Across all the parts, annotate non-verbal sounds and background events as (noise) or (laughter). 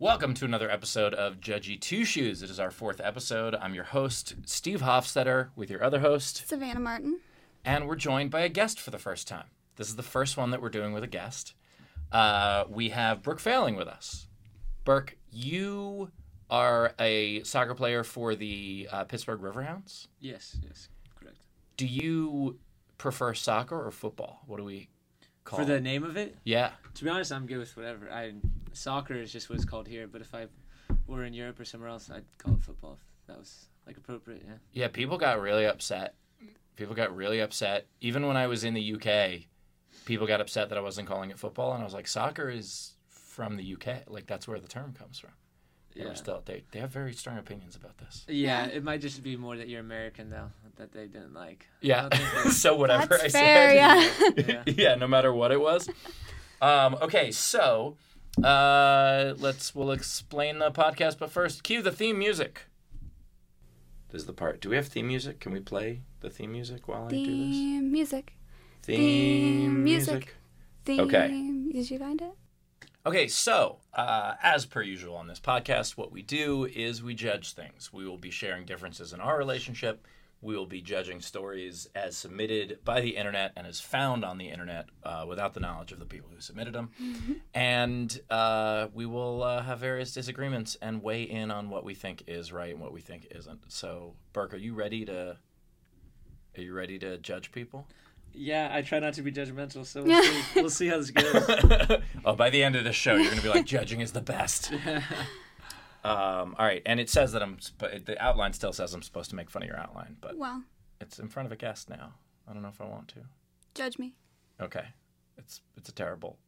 Welcome to another episode of Judgy Two Shoes. It is our fourth episode. I'm your host, Steve Hofstetter, with your other host, Savannah Martin. and we're joined by a guest for the first time. This is the first one that we're doing with a guest. Uh, we have Burke Fahling with us. Burke, you are a soccer player for the uh, Pittsburgh Riverhounds. Yes, yes, correct. Do you prefer soccer or football? What do we call For the it? name of it, Yeah. to be honest, I'm good with whatever. I soccer is just what it's called here, but if I were in Europe or somewhere else, I'd call it football. If that was like appropriate, yeah. Yeah, people got really upset. People got really upset. Even when I was in the UK, people got upset that I wasn't calling it football, and I was like, soccer is from the UK. Like that's where the term comes from. They Yeah. still they they have very strong opinions about this. Yeah, Yeah. it might just be more that you're American though, that they didn't like. Yeah. don't think (laughs) they- so whatever That's I fair, said. yeah. Yeah. (laughs) yeah, no matter what it was. Um, okay, so uh, let's we'll explain the podcast, but first, cue the theme music. This is the part. Do we have theme music? Can we play the theme music while I do this? Theme music. Theme theme music. music. Theme. Okay. Did you find it? Okay, so uh, as per usual on this podcast, what we do is we judge things. We will be sharing differences in our relationship. We will be judging stories as submitted by the internet and as found on the internet uh, without the knowledge of the people who submitted them. And uh, we will uh, have various disagreements and weigh in on what we think is right and what we think isn't. So, Burke, are you ready to? Are you ready to judge people? Yeah, I try not to be judgmental, so we'll (laughs) see, we'll see how this goes. (laughs) oh, by the end of the show, you're gonna be like, judging is the best. (laughs) Um, all right, and it says that I'm. Sp- the outline still says I'm supposed to make fun of your outline, but Well, it's in front of a guest now. I don't know if I want to. judge me. Okay, it's it's a terrible.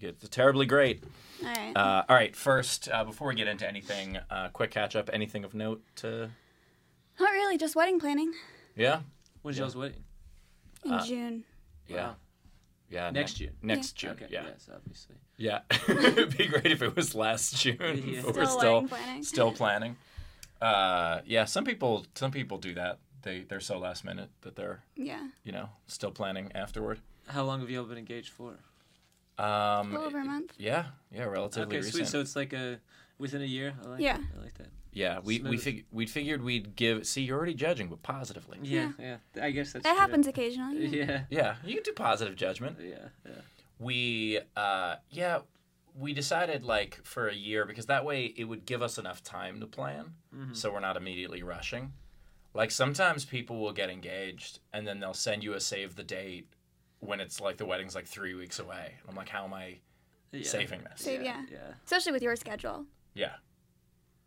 It's a terribly great. All right. Uh, all right, first, uh, before we get into anything, uh, quick catch up. Anything of note to? Not really, just wedding planning Yeah, When's y'all's wedding? in Uh, June. yeah, Wow. Yeah. Next ne- June. Next June. Okay, Yeah, yes, obviously. yeah. (laughs) It'd be great if it was last (laughs) June. Yeah. Still we're still planning. still (laughs) planning. Uh, yeah, some people some people do that. They they're so last minute that they're Yeah. you know still planning afterward. How long have y'all been engaged for? Um, A little over a month. Yeah, yeah, relatively Okay, recent. sweet. So it's like a within a year. I like Yeah. That. I like that. Yeah, we we fig- we figured we'd give. See, you're already judging, but positively. Yeah, yeah. I guess that's That true. happens occasionally. (laughs) Yeah, Yeah, you can do positive judgment. yeah, yeah. We uh yeah we decided like for a year because that way it would give us enough time to plan, Mhm. so we're not immediately rushing. Like sometimes people will get engaged and then they'll send you a save the date when it's like the wedding's like three weeks away. I'm like, how am I yeah. saving this? Save, yeah. yeah. Especially with your schedule. Yeah.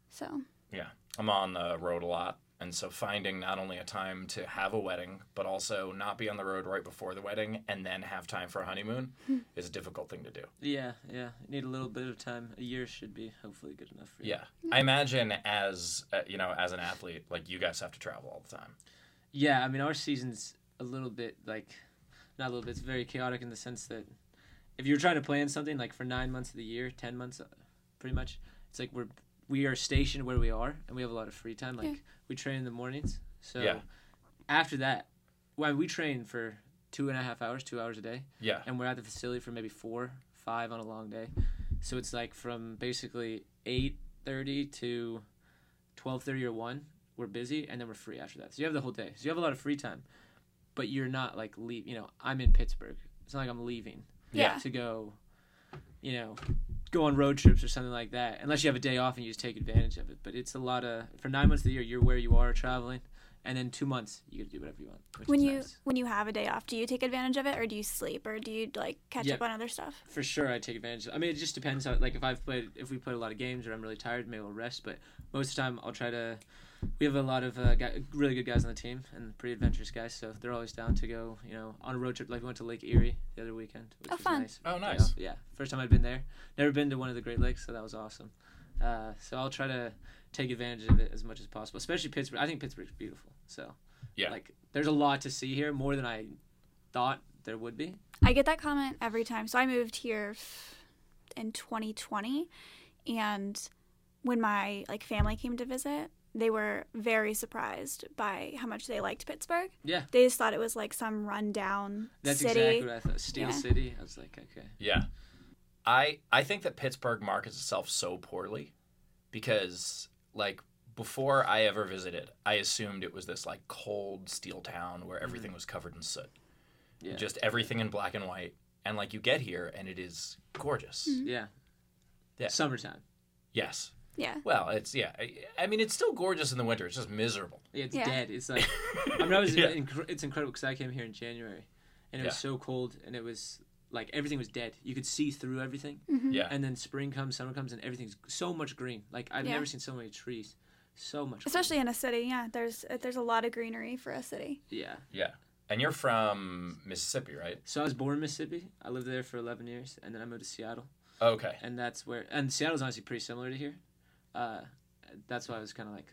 So, Yeah, I'm on the road a lot, and so finding not only a time to have a wedding, but also not be on the road right before the wedding and then have time for a honeymoon is a difficult thing to do. Yeah, yeah. You need a little bit of time. A year should be hopefully good enough for you. Yeah, I imagine as uh, you know, as an athlete, like you guys have to travel all the time. Yeah, I mean our season's a little bit like not a little bit, it's very chaotic in the sense that if you're trying to plan something like for 9 months of the year, 10 months uh, pretty much, it's like we're we are stationed where we are and we have a lot of free time like Yeah. we train in the mornings. So Yeah. after that, when we train for two and a half hours, 2 hours a day, Yeah, and we're at the facility for maybe four, five on a long day. So it's like from basically eight thirty to twelve thirty or one. We're busy, and then we're free after that. So you have the whole day. So you have a lot of free time, but you're not like leave. You know, I'm in Pittsburgh. It's not like I'm leaving yeah. to go. You know, go on road trips or something like that. Unless you have a day off and you just take advantage of it. But it's a lot of for nine months of the year. You're where you are traveling, and then two months you get to do whatever you want. When you nice. when you have a day off, do you take advantage of it or do you sleep or do you like catch Yeah. up on other stuff? For sure, I take advantage. of I mean, it just depends. How, like, if I've played, if we played a lot of games, or I'm really tired, maybe I'll rest. But most of the time, I'll try to. We have a lot of uh, guy, really good guys on the team and pretty adventurous guys, so they're always down to go. You know, on a road trip. Like we went to Lake Erie the other weekend, which Oh, was fun. nice. Oh, Day nice. off. Yeah, first time I'd been there. Never been to one of the Great Lakes, so that was awesome. Uh, so I'll try to take advantage of it as much as possible, especially Pittsburgh. I think Pittsburgh's beautiful. So Yeah. like there's a lot to see here, more than I thought there would be. I get that comment every time. So I moved here in 2020 and when my like family came to visit, they were very surprised by how much they liked Pittsburgh. Yeah. They just thought it was like some rundown city. That's city. exactly what I thought. Steel Yeah. City. I was like, okay. Yeah. I I think that Pittsburgh markets itself so poorly because like before I ever visited, I assumed it was this like cold steel town where everything mm. was covered in soot. Yeah. Just everything in black and white. And like you get here and it is gorgeous. Mm-hmm. Yeah. Yeah. Summertime. Yes. Yeah. Well, it's yeah. I, I mean, it's still gorgeous in the winter. It's just miserable. Yeah, it's Yeah. dead. It's like I mean, I was Yeah. inc- it's incredible because I came here in January, and it was so cold, and it was like everything was dead. You could see through everything, mm-hmm. Yeah. and then spring comes, summer comes, and everything's so much green. Like I've Yeah. never seen so many trees, so much. green. Especially in a city, yeah. There's there's a lot of greenery for a city. yeah. Yeah. And you're from Mississippi, right? So I was born in Mississippi. I lived there for 11 years, and then I moved to Seattle, Okay. and that's where. And Seattle's honestly pretty similar to here. Uh, that's why I was kind of like,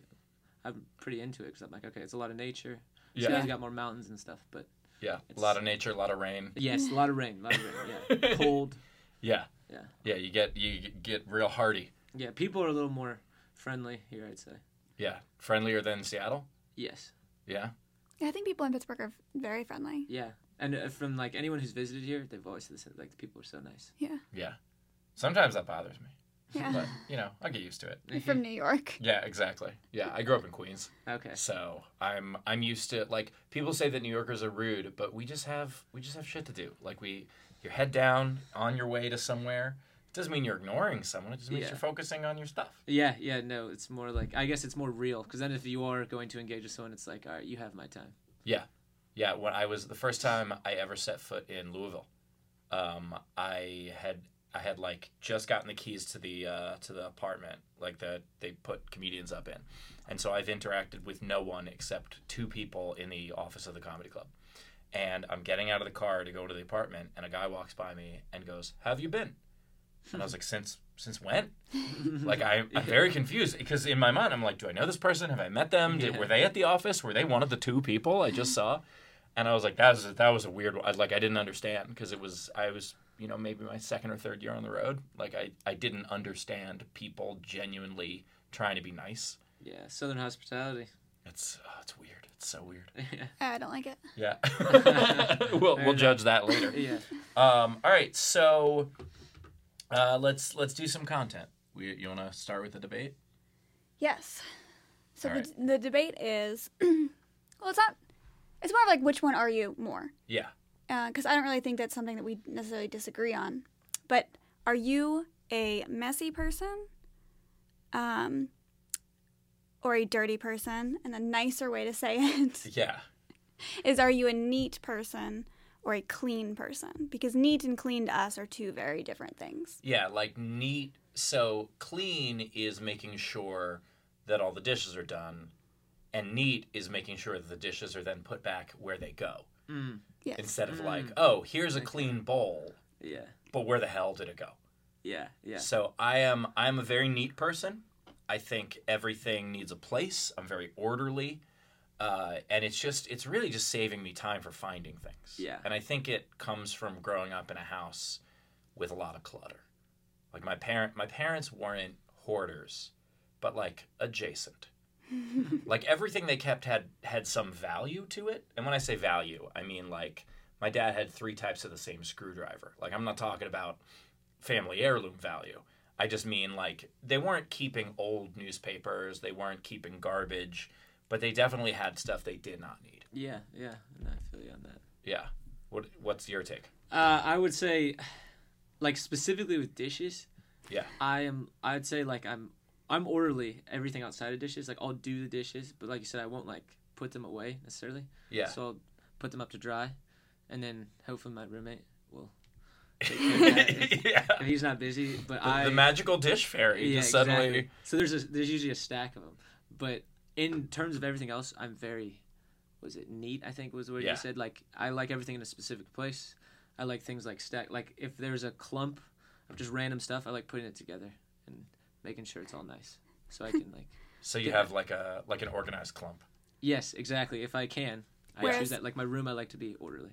I'm pretty into it because I'm like, okay, it's a lot of nature. Yeah. Seattle's got more mountains and stuff, but Yeah. A lot of nature, a lot of rain. yes, a lot of rain, a lot of rain. Yeah, (laughs) cold. Yeah. Yeah. Yeah. You get you get real hardy. Yeah, people are a little more friendly here, I'd say. Yeah. Friendlier than Seattle. Yes. Yeah. Yeah, I think people in Pittsburgh are very friendly. Yeah. And uh, from like anyone who's visited here, they've always said the same, like the people are so nice. Yeah. Yeah. Sometimes that bothers me, Yeah. but you know, I get used to it. You're from New York. (laughs) Yeah, exactly. Yeah, I grew up in Queens, okay. so I'm I'm used to like people say that New Yorkers are rude, but we just have we just have shit to do. Like we, your head down on your way to somewhere. It doesn't mean you're ignoring someone. It just means Yeah. you're focusing on your stuff. Yeah, yeah, no, it's more like I guess it's more real because then if you are going to engage with someone, it's like, all right, you have my time. Yeah, yeah. when I was the first time I ever set foot in Louisville, um, I had I had like just gotten the keys to the uh, to the apartment like that they put comedians up in, and so I've interacted with no one except two people in the office of the comedy club, and I'm getting out of the car to go to the apartment, and a guy walks by me and goes, have you been?" And I was like, "Since since when?" (laughs) like I, I'm very confused because in my mind I'm like, "Do I know this person? Have I met them? Did, Yeah. Were they at the office? Were they one of the two people I just saw?" and I was like, that was that was a weird one. I- Like I didn't understand because it was I was you know maybe my second or third year on the road. Like I I didn't understand people genuinely trying to be nice. Yeah, Southern hospitality. It's oh, it's weird. It's so weird. (laughs) yeah. I don't like it. Yeah, (laughs) we'll we'll judge that later. Yeah. Um, all right, so uh, let's let's do some content. We you want to start with the debate? Yes. So All the, the debate is, (clears throat) well, it's not. It's more of like which one are you more? Yeah. Because I don't really think that's something that we necessarily disagree on. But are you a messy person, um, or a dirty person? And a nicer way to say it (laughs) Yeah. is, are you a neat person or a clean person? Because neat and clean to us are two very different things. Yeah, like neat. So clean is making sure that all the dishes are done, and neat is making sure that the dishes are then put back where they go. Mm. Yes. Instead of Mm. like, oh, here's a clean bowl, Yeah. but where the hell did it go? Yeah. Yeah. So I am I'm a very neat person. I think everything needs a place. I'm very orderly. Uh, and it's just it's really just saving me time for finding things. Yeah. And I think it comes from growing up in a house with a lot of clutter. Like my parent my parents weren't hoarders, but like adjacent. (laughs) like everything they kept had had some value to it. And when I say value, I mean like my dad had three types of the same screwdriver. Like I'm not talking about family heirloom value. I just mean like they weren't keeping old newspapers, they weren't keeping garbage, but they definitely had stuff they did not need. Yeah. Yeah. And I feel you on that. Yeah. What what's your take? Uh, I would say, like specifically with dishes. Yeah. I am. I'd say like I'm. I'm orderly. Everything outside of dishes, like I'll do the dishes, but like you said, I won't like put them away necessarily. Yeah. So I'll put them up to dry, and then hopefully my roommate will (laughs) take care of that if, yeah. if he's not busy. But The, I the magical dish fairy yeah, just suddenly. So there's a there's usually a stack of them, but in terms of everything else, I'm very, was it neat? I think was what Yeah. you said. Like I like everything in a specific place. I like things like stack. Like if there's a clump of just random stuff, I like putting it together and making sure it's all nice, so I (laughs) can like. so you Yeah. have like a like an organized clump. Yes, exactly. If I can, I Whereas- choose that. Like my room, I like to be orderly.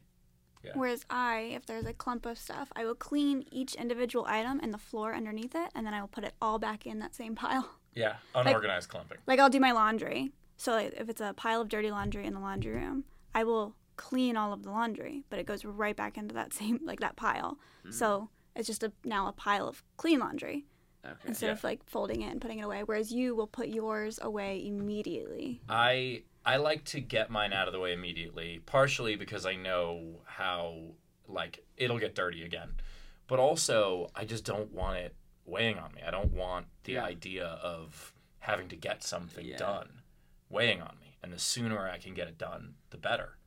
Yeah. Whereas I, if there's a clump of stuff, I will clean each individual item and the floor underneath it, and then I will put it all back in that same (laughs) pile. Yeah. Unorganized clumping. Like I'll do my laundry. So like, if it's a pile of dirty laundry in the laundry room, I will clean all of the laundry, but it goes right back into that same like that pile. Hmm. So it's just a now a pile of clean laundry Okay. instead Yeah. of like folding it and putting it away. Whereas you will put yours away immediately. I I like to get mine out of the way immediately, partially because I know how like it'll get dirty again. But also I just don't want it weighing on me. I don't want the Yeah. idea of having to get something Yeah. done weighing on me. And the sooner I can get it done, the better.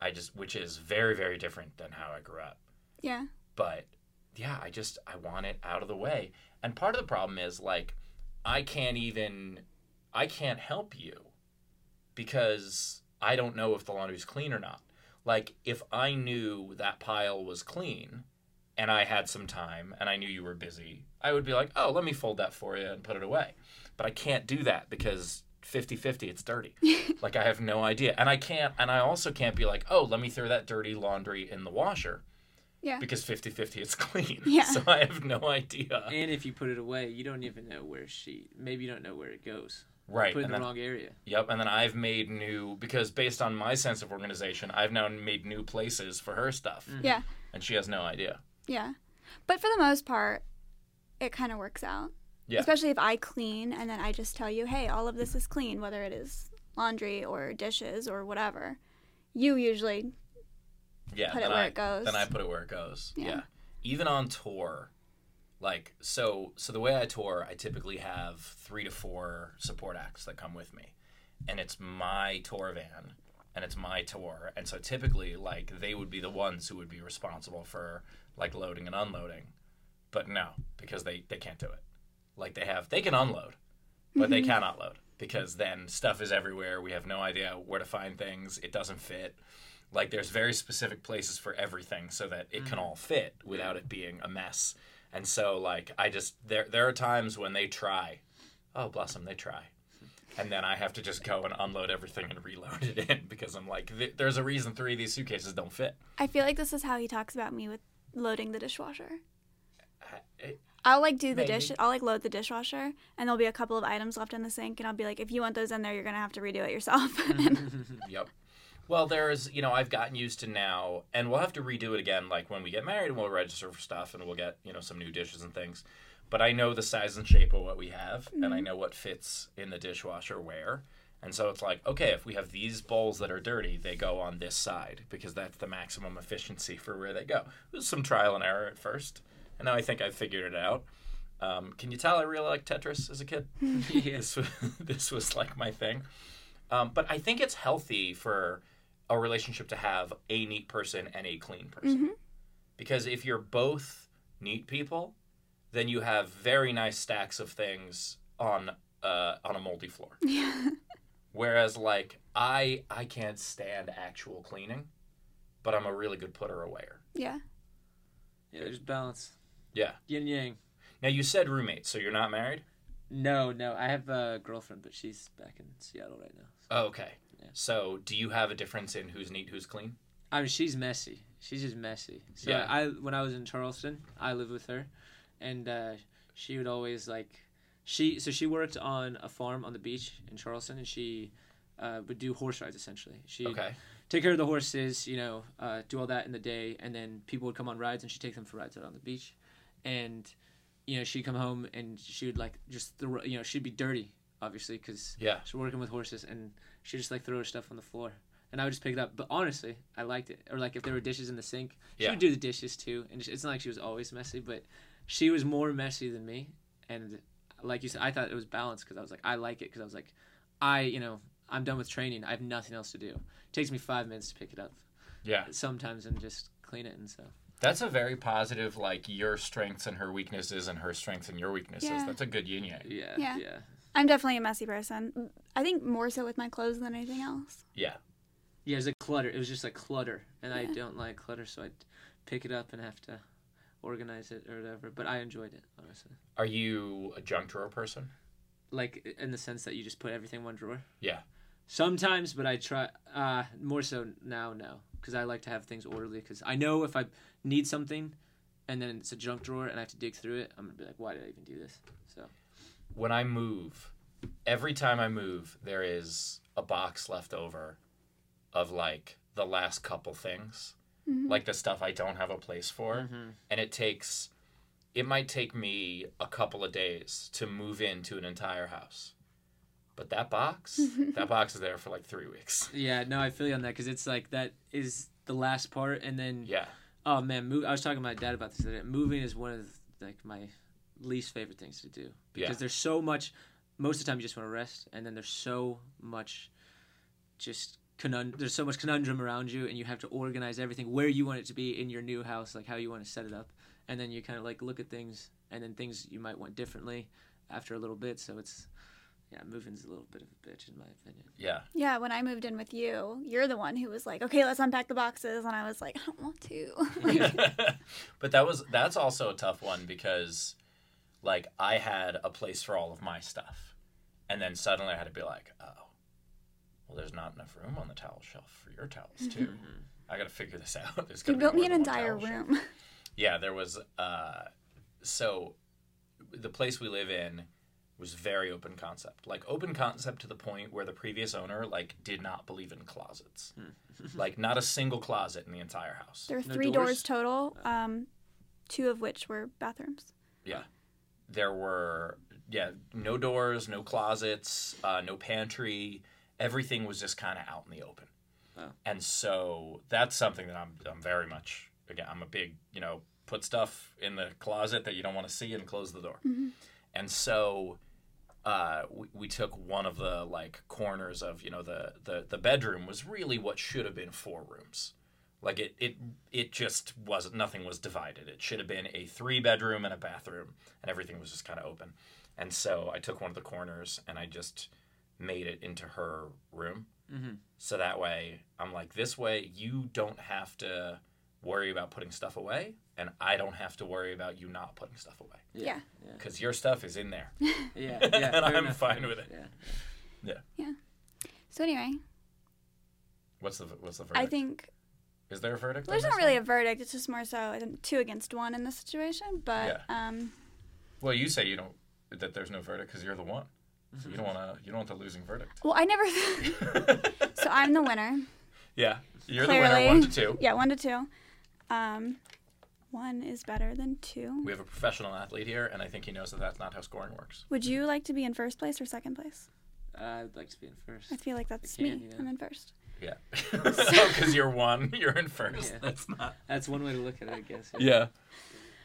I just which is very very different than how I grew up. Yeah. but yeah i just i want it out of the way and part of the problem is like i can't even i can't help you because i don't know if the laundry's clean or not. Like if i knew that pile was clean and i had some time and i knew you were busy i would be like oh let me fold that for you and put it away. But i can't do that because 50-50 it's dirty. (laughs) Like i have no idea. And i can't and i also can't be like oh let me throw that dirty laundry in the washer Yeah. because 50 50 it's (laughs) clean. Yeah. So I have no idea. And if you put it away, you don't even know where she. Maybe you don't know where it goes. Right. Put it in And the wrong area. yep. And then I've made new, because based on my sense of organization, I've now made new places for her stuff. Mm-hmm. Yeah. And she has no idea. Yeah. But for the most part, it kind of works out. Yeah. Especially if I clean and then I just tell you, hey, all of this is clean, whether it is laundry or dishes or whatever. You usually, Yeah. Put it where I, it goes. Then I put it where it goes. Yeah. Yeah. Even on tour, like, so, so the way I tour, I typically have three to four support acts that come with me. And it's my tour van and it's my tour. And so typically, like, they would be the ones who would be responsible for, like, loading and unloading. But no, because they, they can't do it. Like, they have, they can unload, but they mm-hmm. cannot load because then stuff is everywhere. We have no idea where to find things. It doesn't fit. Like, there's very specific places for everything so that it can mm. all fit without it being a mess. And so, like, I just, there, there are times when they try. Oh, bless them, they try and then I have to just go and unload everything and reload it in because I'm like, there's a reason three of these suitcases don't fit. I feel like this is how he talks about me with loading the dishwasher. I- it- I'll like do the Maybe. dish. I'll like load the dishwasher, and there'll be a couple of items left in the sink, and I'll be like, if you want those in there, you're gonna have to redo it yourself. (laughs) (laughs) yep. Well, there's, you know, I've gotten used to now, and we'll have to redo it again, like when we get married, and we'll register for stuff, and we'll get, you know, some new dishes and things. But I know the size and shape of what we have, and I know what fits in the dishwasher where. And so it's like, okay, if we have these bowls that are dirty, they go on this side because that's the maximum efficiency for where they go. It was some trial and error at first, and now I think I've figured it out. Um, can you tell I really liked Tetris as a kid? (laughs) (laughs) this, was, this was like my thing. Um, but I think it's healthy for a relationship to have a neat person and a clean person. Because if you're both neat people, then you have very nice stacks of things on uh, on a moldy floor. yeah. (laughs) Whereas like I I can't stand actual cleaning, but I'm a really good putter awayer. Yeah. Yeah, there's balance. Yeah. Yin yang. Now you said roommate, so you're not married? No, no. I have a girlfriend, but she's back in Seattle right now. Oh, okay. Yeah. So do you have a difference in who's neat, who's clean? I mean, she's messy. She's just messy. So Yeah. I, when I was in Charleston, I lived with her, and uh, she would always like, she. So she worked on a farm on the beach in Charleston, and she uh, would do horse rides essentially. She Okay. take care of the horses, you know, uh, do all that in the day, and then people would come on rides, and she'd take them for rides out on the beach, and you know she'd come home and she would like just throw, you know she'd be dirty obviously because Yeah. she's working with horses, and she just like throw her stuff on the floor, and I would just pick it up. But honestly, I liked it. Or like if there were dishes in the sink, she Yeah. would do the dishes too, and it's not like she was always messy, but she was more messy than me, and like you said, I thought it was balanced because I was like I like it because I was like I you know I'm done with training. I have nothing else to do. It takes me five minutes to pick it up Yeah. sometimes and just clean it and stuff. That's a very positive, like your strengths and her weaknesses, and her strengths and your weaknesses. Yeah. That's a good yin yang. Yeah, Yeah. yeah, I'm definitely a messy person. I think more so with my clothes than anything else. Yeah. yeah. It was like clutter. It was just a clutter, and I don't like clutter, so I'd pick it up and have to organize it or whatever. But I enjoyed it honestly. Are you a junk drawer person? Like in the sense that you just put everything in one drawer. Yeah. Sometimes, but I try uh, more so now. No, because I like to have things orderly. Because I know if I need something, and then it's a junk drawer, and I have to dig through it, I'm gonna be like, why did I even do this? So When I move, every time I move, there is a box left over of like the last couple things, Mhm. like the stuff I don't have a place for. Mhm. And it takes it might take me a couple of days to move into an entire house. But that box, (laughs) that box is there for like three weeks. Yeah, no, I feel you on that because it's like that is the last part, and then Yeah. oh man, move. I was talking to my dad about this. Today. Moving is one of like my least favorite things to do because Yeah. there's so much. Most of the time, you just want to rest, and then there's so much, just conund- There's so much conundrum around you, and you have to organize everything where you want it to be in your new house, like how you want to set it up, and then you kind of like look at things, and then things you might want differently after a little bit. So it's yeah, moving's a little bit of a bitch in my opinion. Yeah. Yeah, when I moved in with you, you're the one who was like, "Okay, let's unpack the boxes," and I was like, "I don't want to." (laughs) (laughs) but that was that's also a tough one because like I had a place for all of my stuff. And then suddenly I had to be like, oh, well, there's not enough room on the towel shelf for your towels too. I got to figure this out. (laughs) There's you gotta be built me an entire towel shelf. room. (laughs) Yeah, there was. Uh, so the place we live in was very open concept. Like open concept to the point where the previous owner like did not believe in closets. (laughs) like not a single closet in the entire house. There were No three doors? doors total, um, two of which were bathrooms. Yeah. There were yeah, no doors, no closets, uh, no pantry. Everything was just kind of out in the open. Wow. And so that's something that I'm I'm very much again, I'm a big, you know, put stuff in the closet that you don't want to see and close the door. And so uh, we, we took one of the like corners of you know the, the the bedroom was really what should have been four rooms like it it it just wasn't nothing was divided. It should have been a three bedroom and a bathroom and everything was just kind of open. And so i took one of the corners and i just made it into her room. Mm-hmm. so that way i'm like this way you don't have to worry about putting stuff away and i don't have to worry about you not putting stuff away. Yeah. because your stuff is in there. Yeah, (laughs) yeah. And I'm enough, fine fair with enough, Yeah. Yeah. So anyway, what's the what's the verdict? I think is there a verdict there's not really one? a verdict. It's just more so two against one in this situation. But um, well you say you don't that there's no verdict because you're the one so you don't want to you don't want the losing verdict well, I never. (laughs) so I'm the winner. yeah you're Clearly. the winner one to two Yeah, one to two. Um, one is better than two. We have a professional athlete here, and I think he knows that that's not how scoring works. Would you like to be in first place or second place? I'd like to be in first. I feel like that's can, me. you know. I'm in first. Yeah. (laughs) Because you're one, (laughs) you're in first. Yeah. That's not. That's one way to look at it, I guess. Yeah.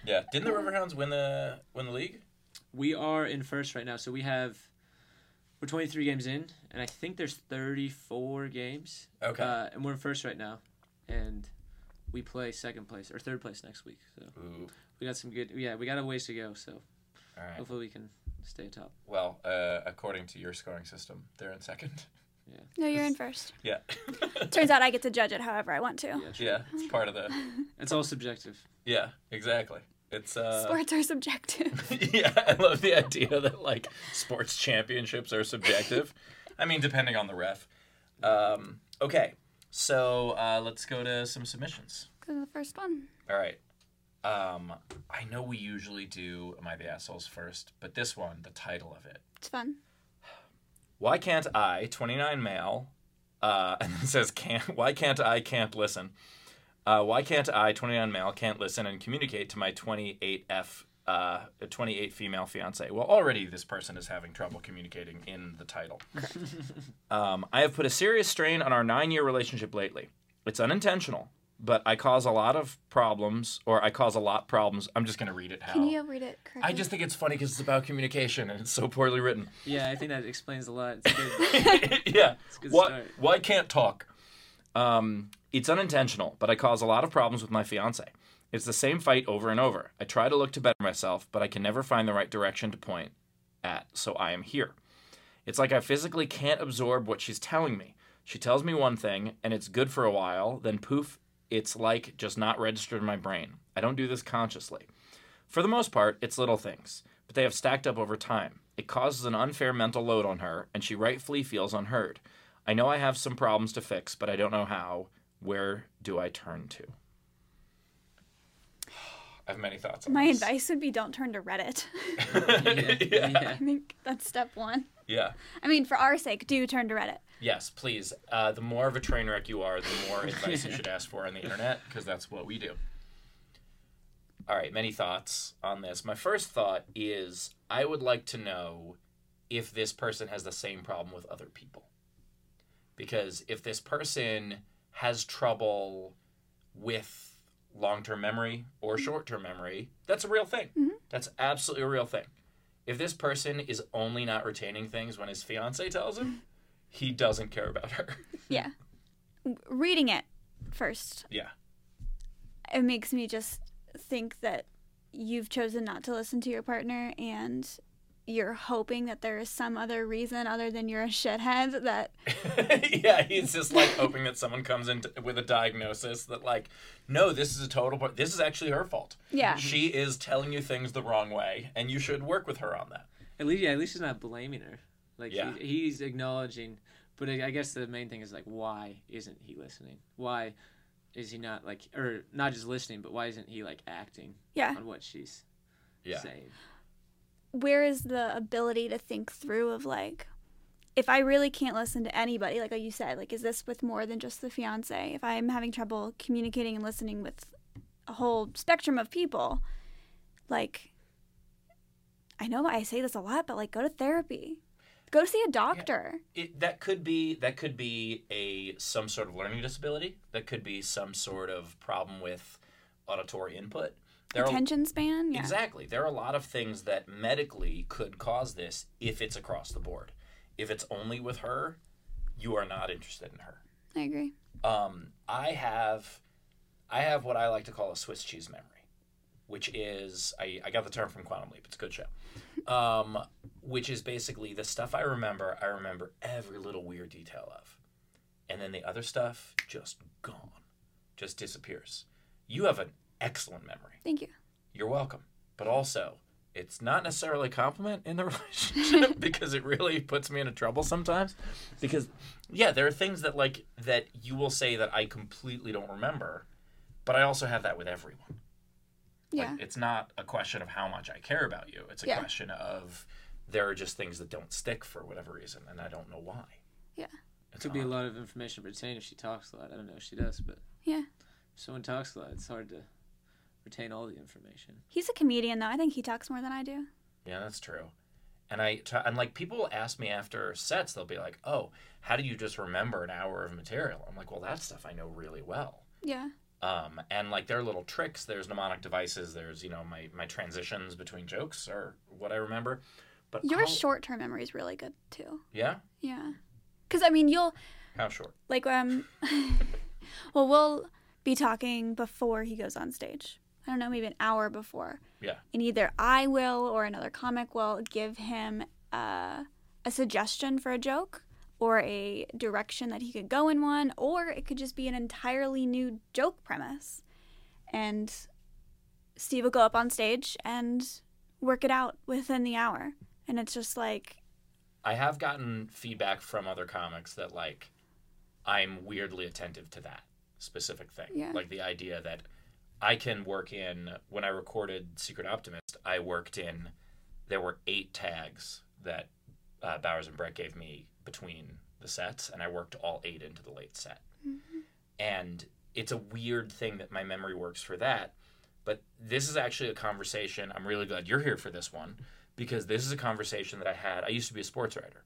Yeah. Didn't the Riverhounds win the win the league? We are in first right now, so we have we're 23 games in, and I think there's 34 games. Okay. Uh, and we're in first right now, and we play second place or third place next week. So Ooh. we got some good. Yeah, we got a ways to go. So All right. hopefully we can stay top. Well, uh, according to your scoring system, they're in second. No, you're in first. Yeah. (laughs) Turns out I get to judge it however I want to. Yeah, sure. yeah. It's part of the. (laughs) It's all subjective. Yeah. Exactly. It's uh. Sports are subjective. (laughs) yeah, I love the idea that like sports championships are subjective. I mean, depending on the ref. Um, okay, so uh, let's go to some submissions. Go to the first one. All right. Um, I know we usually do "Am I the Assholes" first, but this one, the title of it, It's fun. "Why Can't I, 29 male," uh, (laughs) and it says "Can't." Why can't I can't listen? Uh, why can't I, 29 male, can't listen and communicate to my 28F, uh, 28 female fiance? Well, already this person is having trouble communicating in the title. um, I have put a serious strain on our nine year relationship lately. It's unintentional, but I cause a lot of problems, or I cause a lot problems. I'm just going to read it how. Can you read it correctly? I just think it's funny because it's about communication and it's so poorly written. Yeah, I think that explains a lot. It's good. (laughs) (laughs) yeah. It's good Why, start. why can't talk? Um, it's unintentional, but I cause a lot of problems with my fiance. It's the same fight over and over. I try to look to better myself, but I can never find the right direction to point at, so I am here. It's like I physically can't absorb what she's telling me. She tells me one thing, and it's good for a while, then poof, it's like just not registered in my brain. I don't do this consciously. For the most part, it's little things, but they have stacked up over time. It causes an unfair mental load on her, and she rightfully feels unheard. I know I have some problems to fix, but I don't know how. Where do I turn to? (sighs) I have many thoughts on My this. advice would be don't turn to Reddit. yeah, (laughs) yeah. (laughs) I think that's step one. Yeah. I mean, for our sake, do turn to Reddit. Yes, please. Uh, the more of a train wreck you are, the more advice you should ask for on the internet, because that's what we do. All right, many thoughts on this. My first thought is I would like to know if this person has the same problem with other people. Because if this person has trouble with long term memory or short term memory, that's a real thing. Mhm. That's absolutely a real thing. If this person is only not retaining things when his fiance tells him, he doesn't care about her. (laughs) Yeah. Reading it first, yeah. it makes me just think that you've chosen not to listen to your partner and you're hoping that there is some other reason other than you're a shithead that (laughs) yeah, he's just like hoping that someone comes in t- with a diagnosis that like, no, this is a total. But this is actually her fault. yeah mm-hmm. She is telling you things the wrong way, and you should work with her on that. At least, yeah, at least he's not blaming her. Like Yeah. he, he's acknowledging, but I I guess the main thing is like, why isn't he listening? Why is he not like, or not just listening, but why isn't he like acting yeah on what she's Yeah. saying? where is the ability to think through of like if I really can't listen to anybody, like you said, like is this with more than just the fiance? If I'm having trouble communicating and listening with a whole spectrum of people, like I know I say this a lot, but like go to therapy. Go see a doctor. It, that could be that could be a some sort of learning disability. That could be some sort of problem with auditory input. There are, Attention span. Yeah. Exactly. There are a lot of things that medically could cause this if it's across the board. If it's only with her, you are not interested in her. I agree. Um, I have, I have what I like to call a Swiss cheese memory, which is I, I got the term from Quantum Leap. It's a good show. Um, which is basically the stuff I remember. I remember every little weird detail of, and then the other stuff just gone, just disappears. You have an excellent memory. Thank you. You're welcome. But also, it's not necessarily a compliment in the (laughs) relationship (laughs) because it really puts me into trouble sometimes. Because yeah, there are things that like that you will say that I completely don't remember, but I also have that with everyone. Yeah. Like, it's not a question of how much I care about you. It's a Yeah. question of there are just things that don't stick for whatever reason, and I don't know why. Yeah. It could be a lot of information to retain if she talks a lot. I don't know if she does, but Yeah. if someone talks a lot, it's hard to retain all the information. He's a comedian though. I think he talks more than I do. Yeah, that's true. And I t- and like people ask me after sets, they'll be like, "Oh, how do you just remember an hour of material?" I'm like, "Well, that stuff I know really well." Yeah. Um, and like there are little tricks. There's mnemonic devices. There's you know my my transitions between jokes are what I remember. But Your I'll- short term memory is really good too. yeah, Yeah. Because I mean, you'll how short? like um, (laughs) well, we'll be talking before he goes on stage. I don't know, maybe an hour before. Yeah. And either I will or another comic will give him uh, a suggestion for a joke or a direction that he could go in one, or it could just be an entirely new joke premise. And Steve will go up on stage and work it out within the hour. And it's just like, I have gotten feedback from other comics that like I'm weirdly attentive to that specific thing. Yeah. Like the idea that I can work in when I recorded Secret Optimist, I worked in there were eight tags that uh, Bowers and Brett gave me between the sets, and I worked all eight into the late set. And it's a weird thing that my memory works for that. But this is actually a conversation. I'm really glad you're here for this one because this is a conversation that I had. I used to be a sports writer.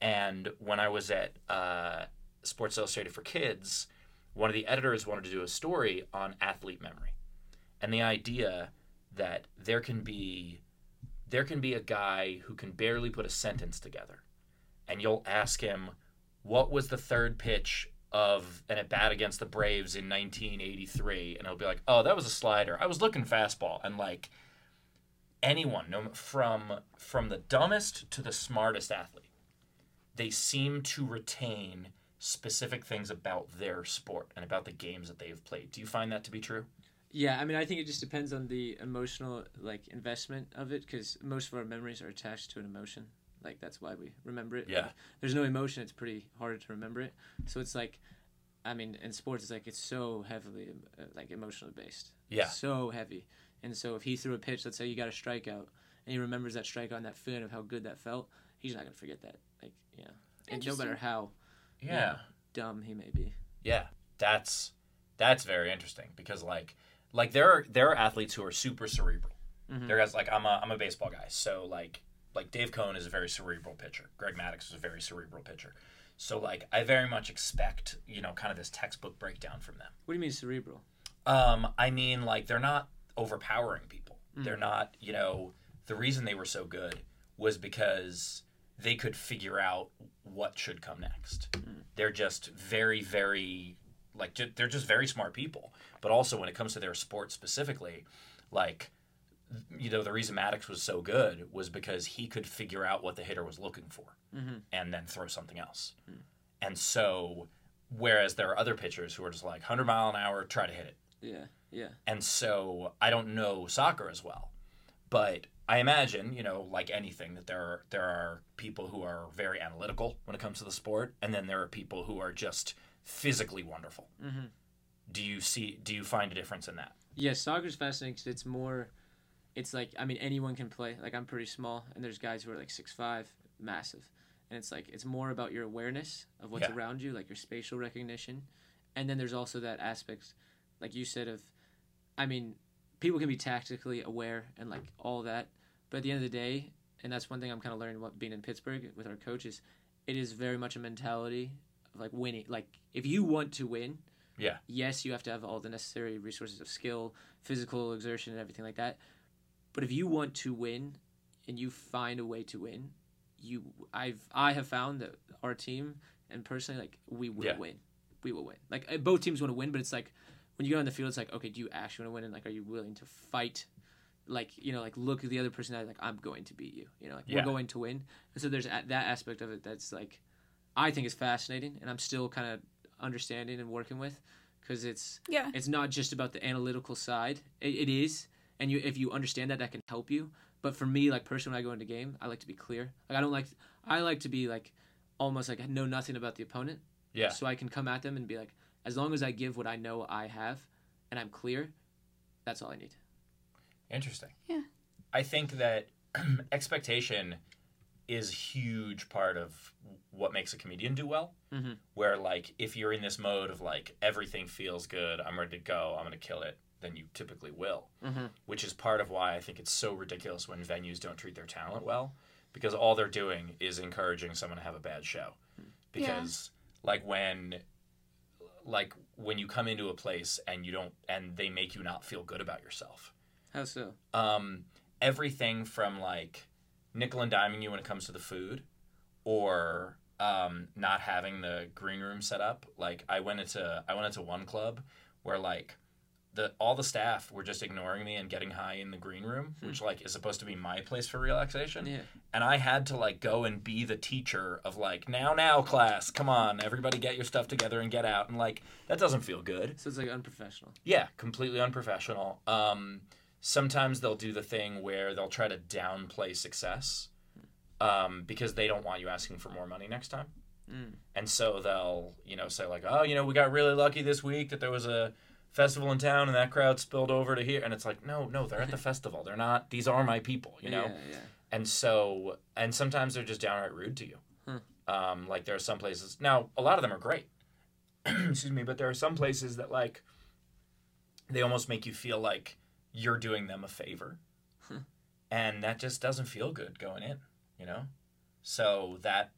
And when I was at uh, Sports Illustrated for Kids, one of the editors wanted to do a story on athlete memory. And the idea that there can be there can be a guy who can barely put a sentence together. And you'll ask him, what was the third pitch of an at bat against the Braves in 1983? And he'll be like, oh, that was a slider. I was looking fastball. And like anyone, no, from from the dumbest to the smartest athlete, they seem to retain specific things about their sport and about the games that they have played. Do you find that to be true? Yeah, I mean, I think it just depends on the emotional like investment of it, because most of our memories are attached to an emotion. Like that's why we remember it. Yeah. If there's no emotion, it's pretty hard to remember it. So it's like, I mean, in sports, it's like it's so heavily uh, like emotionally based. Yeah. So heavy, and so if he threw a pitch, let's say you got a strikeout, and he remembers that strikeout and that feeling of how good that felt, he's not gonna forget that. Like, yeah, and no matter how Yeah. dumb he may be. Yeah, that's that's very interesting because like like there are there are athletes who are super cerebral. Mhm. There guys like I'm a I'm a baseball guy, so like like Dave Cone is a very cerebral pitcher. Greg Maddux is a very cerebral pitcher. So like I very much expect you know kind of this textbook breakdown from them. What do you mean cerebral? Um, I mean like they're not overpowering people. They're not you know the reason they were so good was because they could figure out what should come next. They're just very very like ju- they're just very smart people. But also when it comes to their sport specifically, like you know the reason Maddux was so good was because he could figure out what the hitter was looking for Mm-hmm. and then throw something else. And so whereas there are other pitchers who are just like 100 mile an hour try to hit it. Yeah, yeah. And so I don't know soccer as well. But I imagine, you know, like anything that there are there are people who are very analytical when it comes to the sport and then there are people who are just physically wonderful. Mm-hmm. Do you see do you find a difference in that? Yeah, soccer's fascinating because it's more. It's like I mean anyone can play. Like I'm pretty small, and there's guys who are like six five, massive, and it's like it's more about your awareness of what's Yeah. around you, like your spatial recognition, and then there's also that aspect, like you said of, I mean, people can be tactically aware and like all that, but at the end of the day, and that's one thing I'm kind of learning what being in Pittsburgh with our coaches, it is very much a mentality of like winning. Like if you want to win, Yeah. yes, you have to have all the necessary resources of skill, physical exertion, and everything like that. But if you want to win, and you find a way to win, you I've I have found that our team and personally like we will Yeah. win, we will win. Like uh, both teams want to win, but it's like when you get on the field, it's like okay, do you actually want to win? And like, are you willing to fight? Like you know, like look at the other person like I'm going to beat you. You know, like Yeah. we're going to win. And so there's a- that aspect of it that's like I think is fascinating, and I'm still kind of understanding and working with because it's Yeah. it's not just about the analytical side. It, it is, and you if you understand that, that can help you. But for me, like personally, when I go into game, I like to be clear. Like I don't like I like to be like almost like I know nothing about the opponent, Yeah. so I can come at them and be like, as long as I give what I know I have, and I'm clear, that's all I need. Interesting. Yeah. I think that (clears throat) expectation is a huge part of what makes a comedian do well. Mhm. Where like if you're in this mode of like everything feels good, I'm ready to go, I'm gonna kill it, then you typically will. Mhm. Which is part of why I think it's so ridiculous when venues don't treat their talent well, because all they're doing is encouraging someone to have a bad show. Because like when like when you come into a place and you don't and they make you not feel good about yourself How so? um, everything from like nickel and diming you when it comes to the food or um, not having the green room set up like i went into i went into one club where like the all the staff were just ignoring me and getting high in the green room which like is supposed to be my place for relaxation Yeah. and i had to like go and be the teacher of like now now class come on everybody get your stuff together and get out and like that doesn't feel good So it's like unprofessional. yeah, completely unprofessional. Um, sometimes they'll do the thing where they'll try to downplay success um, because they don't want you asking for more money next time. Mm. And so they'll, you know, say like, "Oh, you know, we got really lucky this week that there was a festival in town and that crowd spilled over to here." And it's like, "No, no, they're at the (laughs) festival. They're not. These are my people, you know." Yeah, yeah. And so, and sometimes they're just downright rude to you. Hmm. Um, like there are some places. Now, a lot of them are great. (clears throat) Excuse me, but there are some places that like they almost make you feel like you're doing them a favor, Hmm. and that just doesn't feel good going in. You know, so that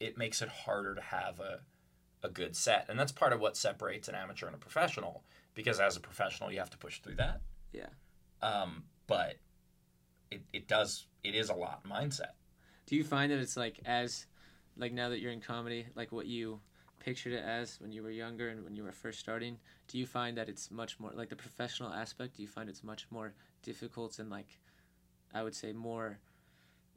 it makes it harder to have a a good set, and that's part of what separates an amateur and a professional. Because as a professional, you have to push through that. Yeah. Um, but it, it does it is a lot mindset. Do you find that it's like as like now that you're in comedy, like what you pictured it as when you were younger and when you were first starting, do you find that it's much more like the professional aspect, do you find it's much more difficult and like I would say more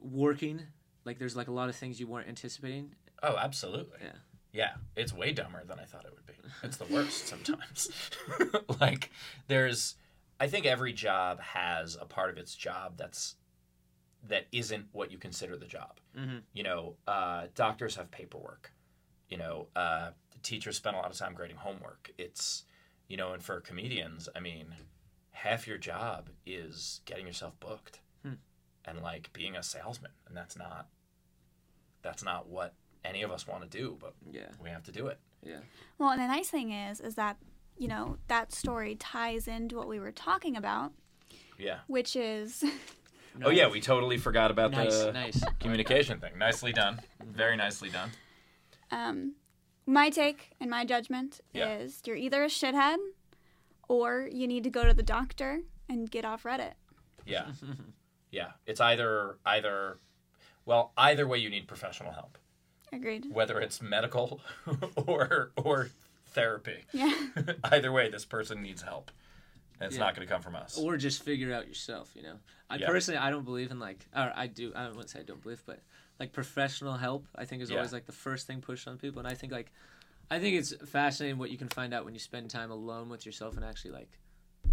working? Like there's like a lot of things you weren't anticipating. Oh, absolutely. Yeah. Yeah, it's way dumber than I thought it would be. It's the worst sometimes. (laughs) like there's I think every job has a part of its job that's that isn't what you consider the job. Mm-hmm. You know, uh, doctors have paperwork. You know, uh, teachers spend a lot of time grading homework. It's, you know, and for comedians, I mean, half your job is getting yourself booked Hmm. and like being a salesman, and that's not that's not what any of us want to do, but Yeah. we have to do it. Yeah. Well, and the nice thing is, is that you know, that story ties into what we were talking about, Yeah. which is (laughs) Oh yeah, we totally forgot about Nice, the nice. communication thing. Nicely done. Very nicely done. Um, my take and my judgment Yeah. is you're either a shithead or you need to go to the doctor and get off Reddit. Yeah. (laughs) Yeah. It's either either well, either way you need professional help. Agreed. Whether it's medical (laughs) or or therapy. Yeah. (laughs) either way this person needs help. And it's Yeah. not going to come from us. or just figure out yourself you know i Yeah. personally i don't believe in like or i do i wouldn't say i don't believe but like professional help i think is Yeah. always like the first thing pushed on people and i think like i think it's fascinating what you can find out when you spend time alone with yourself and actually like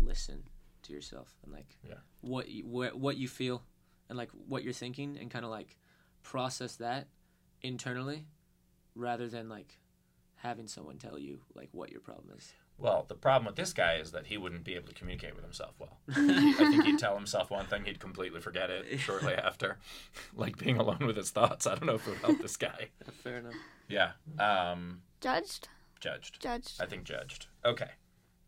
listen to yourself and like Yeah. what you, what, what you feel and like what you're thinking and kind of like process that internally rather than like having someone tell you like what your problem is Well, the problem with this guy is that he wouldn't be able to communicate with himself well. (laughs) I think he'd tell himself one thing, he'd completely forget it shortly after. (laughs) Like being alone with his thoughts. I don't know if it would help this guy. (laughs) fair enough Yeah. Um, Judged? judged. Judged. I think judged. Okay.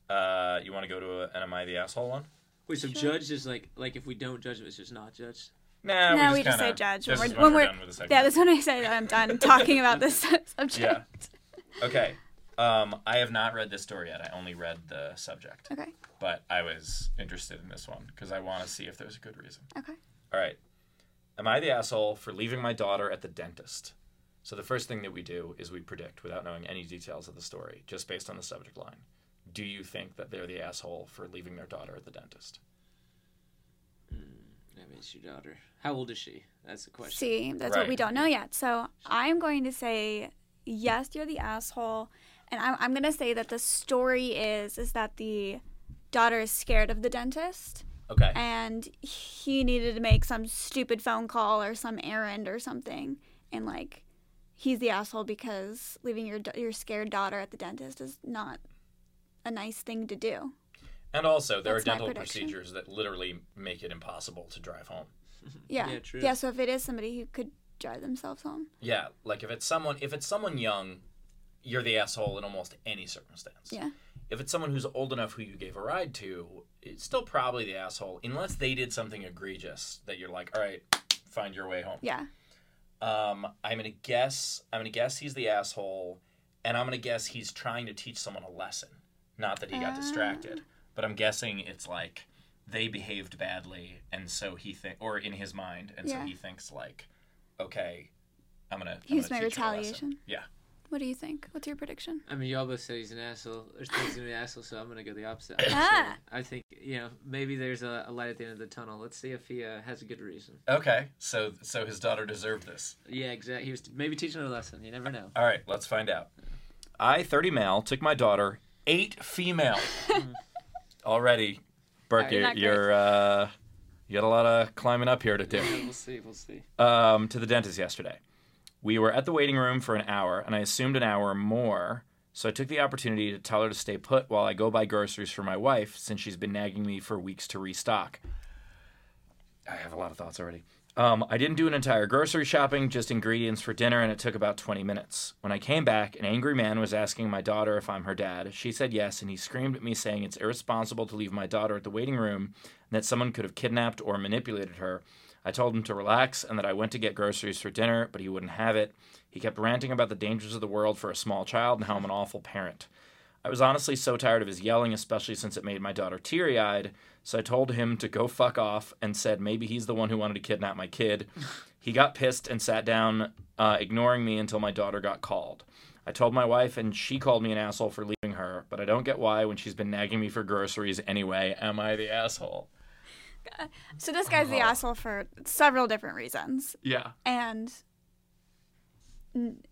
Uh, you want to go to a, an Am I the Asshole one? Wait, so Sure. judge is like like if we don't judge, it's just not judged. Nah, No, we we just, just say kinda, judge This when is we're- when, when we're, we're- done with the segment. Yeah, that's when I say that I'm done talking about this subject. Yeah. Okay. Um, I have not read this story yet. I only read the subject, Okay. but I was interested in this one because I want to see if there's a good reason. Okay. All right. Am I the asshole for leaving my daughter at the dentist? So the first thing that we do is we predict without knowing any details of the story, just based on the subject line. Do you think that they're the asshole for leaving their daughter at the dentist? I mean, it's your daughter. How old is she? That's the question. See, that's what we don't know yet. So I'm going to say yes, you're the asshole, and I'm, I'm going to say that the story is is that the daughter is scared of the dentist, Okay. and he needed to make some stupid phone call or some errand or something, and like he's the asshole because leaving your your scared daughter at the dentist is not a nice thing to do. And also, there That's are dental procedures that literally make it impossible to drive home. (laughs) Yeah. Yeah, true. Yeah. So if it is somebody who could drive themselves home, Yeah, like if it's someone if it's someone young, you're the asshole in almost any circumstance. yeah. If it's someone who's old enough who you gave a ride to, it's still probably the asshole unless they did something egregious that you're like, "All right, find your way home." Yeah. Um, I'm gonna guess. I'm gonna guess he's the asshole, and I'm gonna guess he's trying to teach someone a lesson. Not that he got Ah. distracted, but I'm guessing it's like they behaved badly, and so he think, or in his mind, and so he thinks like, okay, I'm gonna. Use my teach her a retaliation. Yeah. What do you think? What's your prediction? I mean, y'all both said he's an asshole. Or thinks he's an asshole, so I'm gonna go the opposite. Ah. I think you know maybe there's a, a light at the end of the tunnel. Let's see if he uh, has a good reason. Okay, so so his daughter deserved this. Yeah, exactly. He was maybe teaching her a lesson. You never know. All right, let's find out. I, 30 male, took my daughter, eight female. (laughs) Already, Burke, Alright, you're, not great. you're uh, you got a lot of climbing up here to do. Yeah, (laughs) we'll see. We'll see. um, to the dentist yesterday. We were at the waiting room for an hour, and I assumed an hour more. So I took the opportunity to tell her to stay put while I go buy groceries for my wife, since she's been nagging me for weeks to restock. I have a lot of thoughts already. Um, I didn't do an entire grocery shopping, just ingredients for dinner, and it took about 20 minutes. When I came back, an angry man was asking my daughter if I'm her dad. She said yes, and he screamed at me saying it's irresponsible to leave my daughter at the waiting room and that someone could have kidnapped or manipulated her. I told him to relax and that I went to get groceries for dinner, but he wouldn't have it. He kept ranting about the dangers of the world for a small child and how I'm an awful parent. I was honestly so tired of his yelling, especially since it made my daughter teary eyed, so I told him to go fuck off and said maybe he's the one who wanted to kidnap my kid. (laughs) He got pissed and sat down, uh, ignoring me until my daughter got called. I told my wife, and she called me an asshole for leaving her, but I don't get why when she's been nagging me for groceries anyway. Am I the asshole? (laughs) So this guy's the Oh. asshole for several different reasons, Yeah. and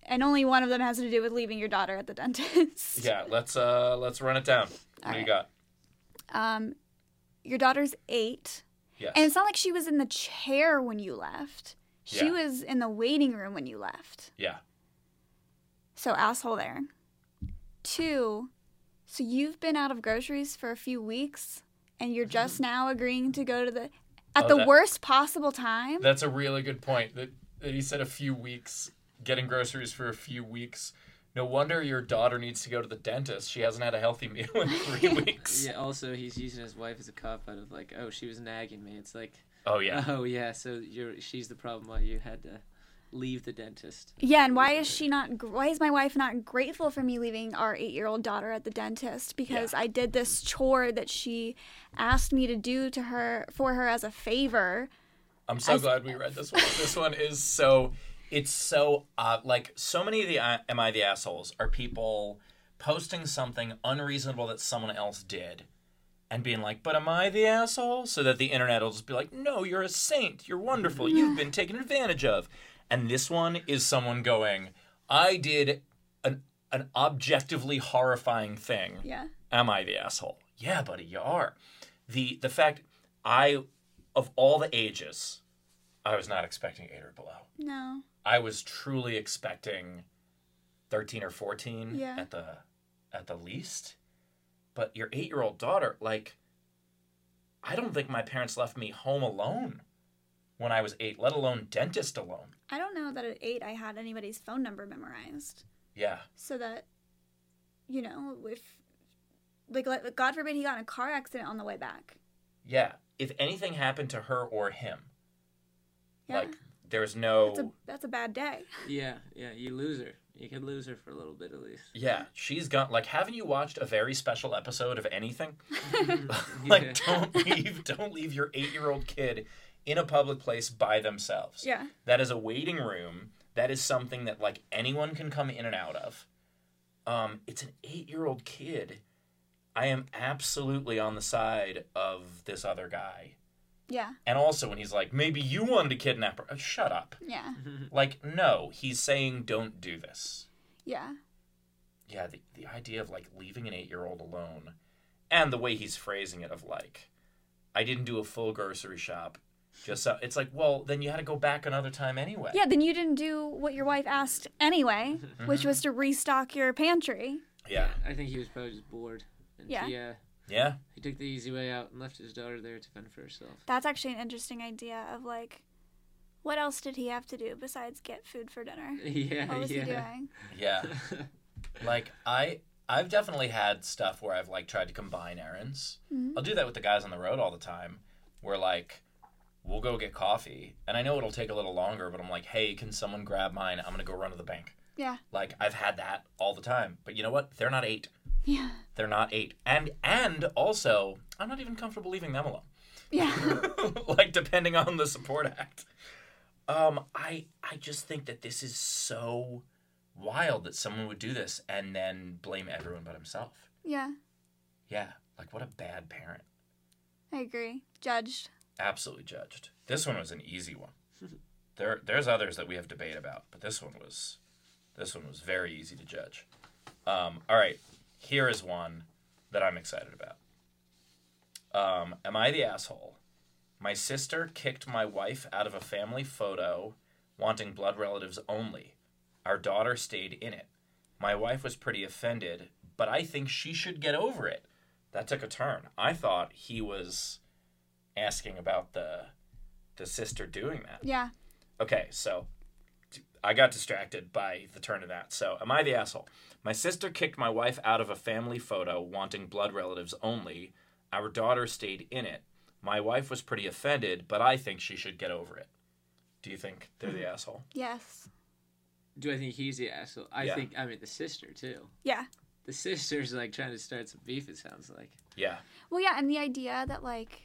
and only one of them has to do with leaving your daughter at the (laughs) dentist. Yeah, let's uh let's run it down. What do you got? Um, your daughter's eight, Yes. and it's not like she was in the chair when you left. She Yeah. was in the waiting room when you left. yeah. So asshole there. Two, so you've been out of groceries for a few weeks, and you're mm-hmm. just now agreeing to go to the at Oh, the that- worst possible time. That's a really good point. That, that he said a few weeks, getting groceries for a few weeks no wonder your daughter needs to go to the dentist. She hasn't had a healthy (laughs) meal in three (laughs) weeks. Yeah. Also, he's using his wife as a cop out of like, oh, she was nagging me. It's like, Oh yeah. oh yeah, so you're she's the problem why you had to leave the dentist. Yeah, and why is she not? Why is my wife not grateful for me leaving our eight-year-old daughter at the dentist? Because I did this chore that she asked me to do to her for her as a favor. I'm so glad we read this one. This one is so it's so uh, like so many of the uh, am I the assholes are people posting something unreasonable that someone else did and being like, "But am I the asshole?" so that the internet will just be like, "No, you're a saint. You're wonderful. You've been taken advantage of." And this one is someone going, "I did an an objectively horrifying thing." Yeah. Am I the asshole? Yeah, buddy, you are. The the fact I of all the ages, I was not expecting eight or below. No. I was truly expecting thirteen or fourteen Yeah. at the at the least. But your eight year old daughter, like I don't think my parents left me home alone when I was eight, let alone dentist alone. I don't know that at eight I had anybody's phone number memorized, Yeah. so that, you know, if like, like God forbid he got in a car accident on the way back. Yeah. If anything happened to her or him, Yeah. like there's no That's a that's a bad day. Yeah, yeah, you lose her. You could lose her for a little bit at least. Yeah, she's gone. Like, haven't you watched a very special episode of anything? (laughs) (laughs) like, don't leave, don't leave your eight-year-old kid in a public place by themselves. Yeah. That is a waiting room. That is something that like anyone can come in and out of. Um, it's an eight-year-old kid. I am absolutely on the side of this other guy. Yeah. And also when he's like, maybe you wanted to kidnap her. Oh, shut up. Yeah. (laughs) Like, no, he's saying don't do this. Yeah. yeah, the, the idea of like leaving an eight year old alone and the way he's phrasing it of like, I didn't do a full grocery shop. Just so it's like, well, then you had to go back another time anyway. Yeah, then you didn't do what your wife asked anyway, (laughs) which was to restock your pantry. Yeah. I think he was probably just bored. And Yeah. He, uh, Yeah. he took the easy way out and left his daughter there to fend for herself. That's actually an interesting idea of like, what else did he have to do besides get food for dinner? (laughs) yeah, What was he doing? Yeah. (laughs) like I I've definitely had stuff where I've like tried to combine errands. Mhm. I'll do that with the guys on the road all the time. Where like we'll go get coffee and I know it'll take a little longer, but I'm like, hey, can someone grab mine? I'm gonna go run to the bank. Yeah. Like I've had that all the time. But you know what? They're not eight. Yeah. They're not eight. And and also, I'm not even comfortable leaving them alone. Yeah. (laughs) like depending on the support act. Um, I I just think that this is so wild that someone would do this and then blame everyone but himself. Yeah. Yeah, like what a bad parent. I agree. Judged. Absolutely judged. This one was an easy one. (laughs) There there's others that we have debate about, but this one was this one was very easy to judge. Um, all right, here is one that I'm excited about. Um, am I the asshole? My sister kicked my wife out of a family photo wanting blood relatives only. Our daughter stayed in it. My wife was pretty offended, but I think she should get over it. That took a turn. I thought he was asking about the the sister doing that. Yeah. Okay, so I got distracted by the turn of that. So, am I the asshole? My sister kicked my wife out of a family photo wanting blood relatives only. Our daughter stayed in it. My wife was pretty offended, but I think she should get over it. Do you think they're the mm. asshole? Yes. Do I think he's the asshole? I Yeah. think I mean the sister too. Yeah. The sister's like trying to start some beef. It sounds like. Yeah. Well, yeah, and the idea that like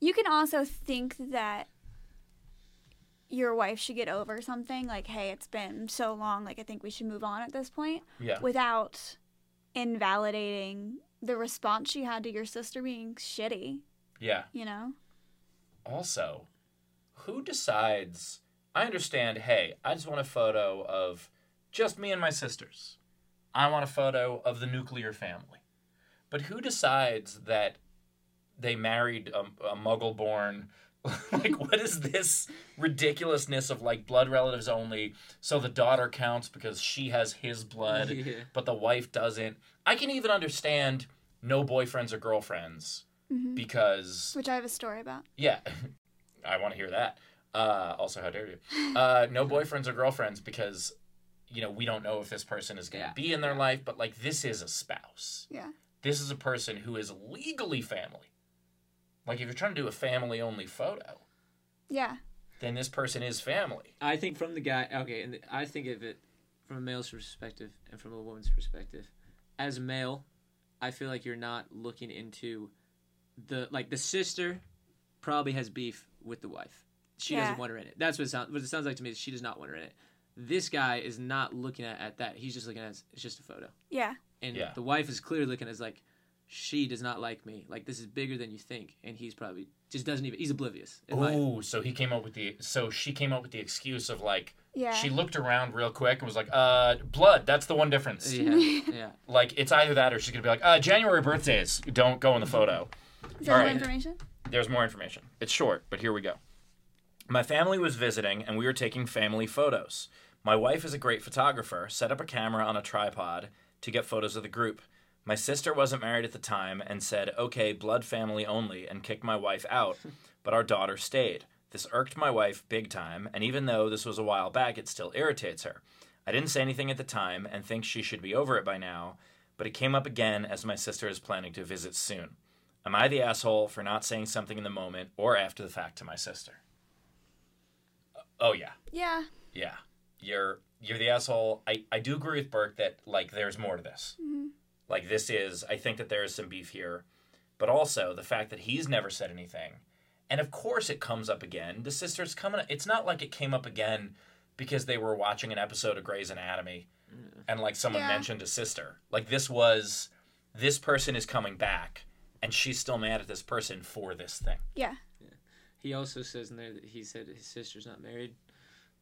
you can also think that your wife should get over something like hey it's been so long like i think we should move on at this point Yeah. without invalidating the response she had to your sister being shitty Yeah. you know Also, who decides? I understand, hey, I just want a photo of just me and my sisters. I want a photo of the nuclear family. But who decides that they married a, a muggle born? (laughs) like, what is this ridiculousness of like blood relatives only? So the daughter counts because she has his blood, (laughs) Yeah. but the wife doesn't. I can even understand no boyfriends or girlfriends hmm because which i have a story about yeah, (laughs) I want to hear that. Uh, also, how dare you? Uh, no boyfriends or girlfriends because you know, we don't know if this person is going to Yeah. be in their life, but like this is a spouse. Yeah. This is a person who is legally family. Like if you're trying to do a family only photo, Yeah. then this person is family. I think from the guy, okay, and I think of it from a male's perspective and from a woman's perspective. As a male, I feel like you're not looking into the like the sister probably has beef with the wife. She Yeah. doesn't want her in it. That's what it sounds. What it sounds like to me is she does not want her in it. This guy is not looking at, at that. He's just looking at it's just a photo. Yeah. And Yeah. the wife is clearly looking as like she does not like me. Like this is bigger than you think, and he's probably just doesn't even. He's oblivious. Oh, so he came up with the so she came up with the excuse of like Yeah. she looked around real quick and was like, "Uh, blood. That's the one difference. yeah, yeah. (laughs) Like it's either that or she's gonna be like, uh, January birthdays don't go in the photo." Is there more Alright. information? There's more information. It's short, but here we go. My family was visiting and we were taking family photos. My wife is a great photographer, set up a camera on a tripod to get photos of the group. My sister wasn't married at the time and said, okay, blood family only, and kicked my wife out, (laughs) but our daughter stayed. This irked my wife big time, and even though this was a while back, it still irritates her. I didn't say anything at the time and think she should be over it by now, but it came up again as my sister is planning to visit soon. Am I the asshole for not saying something in the moment or after the fact to my sister? Uh, oh yeah, Yeah. yeah. You're you're the asshole. I I do agree with Burke that like there's more to this. Mm-hmm. Like this is I think that there is some beef here, but also the fact that he's never said anything, and of course it comes up again. The sister's coming. It's not like it came up again because they were watching an episode of Grey's Anatomy, and like someone Yeah. mentioned a sister. Like this was this person is coming back, and she's still mad at this person for this thing. Yeah. He also says in there that he said his sister's not married.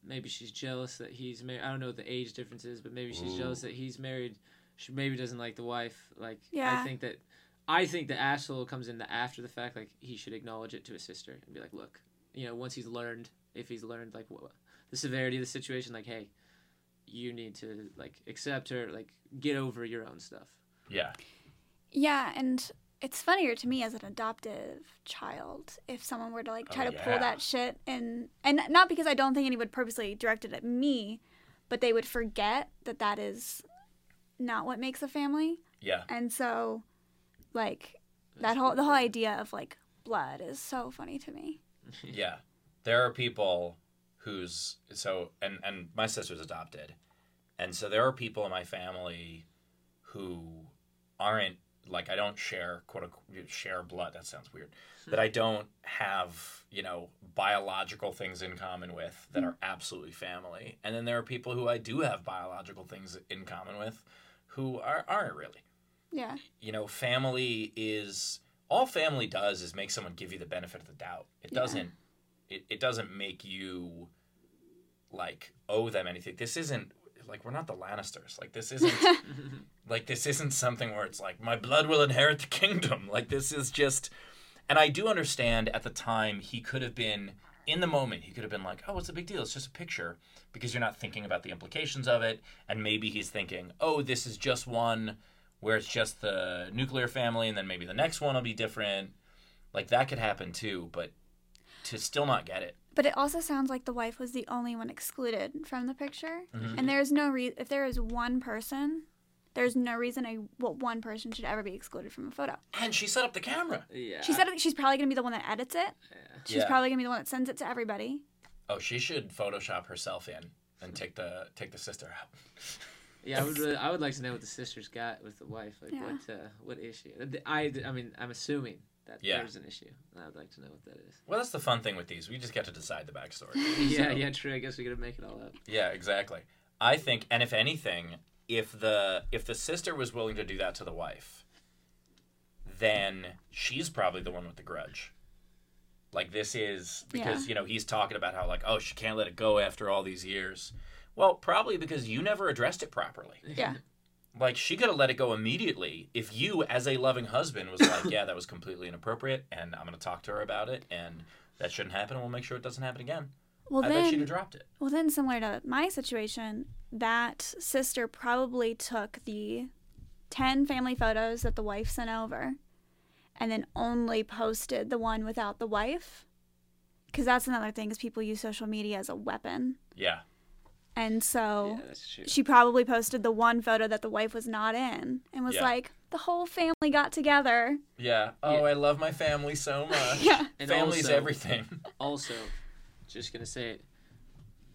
Maybe she's jealous that he's married. I don't know what the age difference is, but maybe she's Ooh. jealous that he's married. She maybe doesn't like the wife. Like Yeah. I think that I think the asshole comes in the after the fact. Like he should acknowledge it to his sister and be like, look, you know, once he's learned, if he's learned like what, the severity of the situation, like, hey, you need to like accept her, like get over your own stuff. Yeah. Yeah, and it's funnier to me as an adoptive child if someone were to like oh, try Oh, to pull that shit and and not because I don't think anyone would purposely direct it at me, but they would forget that that is not what makes a family. Yeah. And so like that whole the whole idea of like blood is so funny to me. (laughs) Yeah. There are people whose so and and my sister's adopted. And so there are people in my family who aren't like I don't share quote unquote share blood. That sounds weird. Hmm. That I don't have, you know, biological things in common with that are hmm. absolutely family. And then there are people who I do have biological things in common with who are aren't really Yeah. you know, family is all family does is make someone give you the benefit of the doubt. It doesn't it, it doesn't make you like owe them anything. This isn't like we're not the Lannisters. Like this isn't (laughs) like this isn't something where it's like my blood will inherit the kingdom. Like this is just and I do understand at the time he could have been in the moment he could have been like, "Oh, what's the big deal? It's just a picture." Because you're not thinking about the implications of it and maybe he's thinking, "Oh, this is just one where it's just the nuclear family and then maybe the next one will be different." Like that could happen too, but to still not get it. But it also sounds like the wife was the only one excluded from the picture. Mhm. And there's no re- if there is one person, there's no reason a well, one person should ever be excluded from a photo. And she set up the camera. Yeah. She said she's probably going to be the one that edits it. Yeah. She's Yeah. probably going to be the one that sends it to everybody. Oh, she should Photoshop herself in and take the take the sister out. Yeah, I would. Really, I would like to know what the sisters got with the wife. Like Yeah. what? Uh, what issue? I. I mean, I'm assuming that Yeah. there's an issue. and I would like to know what that is. Well, that's the fun thing with these. We just get to decide the backstory. (laughs) yeah. So- Yeah. True. I guess we gotta make it all up. Yeah, exactly. I think, and if anything, if the if the sister was willing to do that to the wife, then she's probably the one with the grudge. Like this is because Yeah. you know he's talking about how like oh she can't let it go after all these years. Well, probably because you never addressed it properly. Yeah. (laughs) Like she could have let it go immediately if you, as a loving husband, was like, "Yeah, that was completely inappropriate, and I'm going to talk to her about it, and that shouldn't happen, and we'll make sure it doesn't happen again." Well, I bet she'd then, have dropped it. well, then, similar to my situation, that sister probably took the ten family photos that the wife sent over, and then only posted the one without the wife, because that's another thing is people use social media as a weapon. Yeah, And And so Yeah, she probably posted the one photo that the wife was not in and was Yeah. like, the whole family got together. Yeah. Oh, Yeah. I love my family so (laughs) much. Yeah. And Family's also- everything. Also, just gonna say it.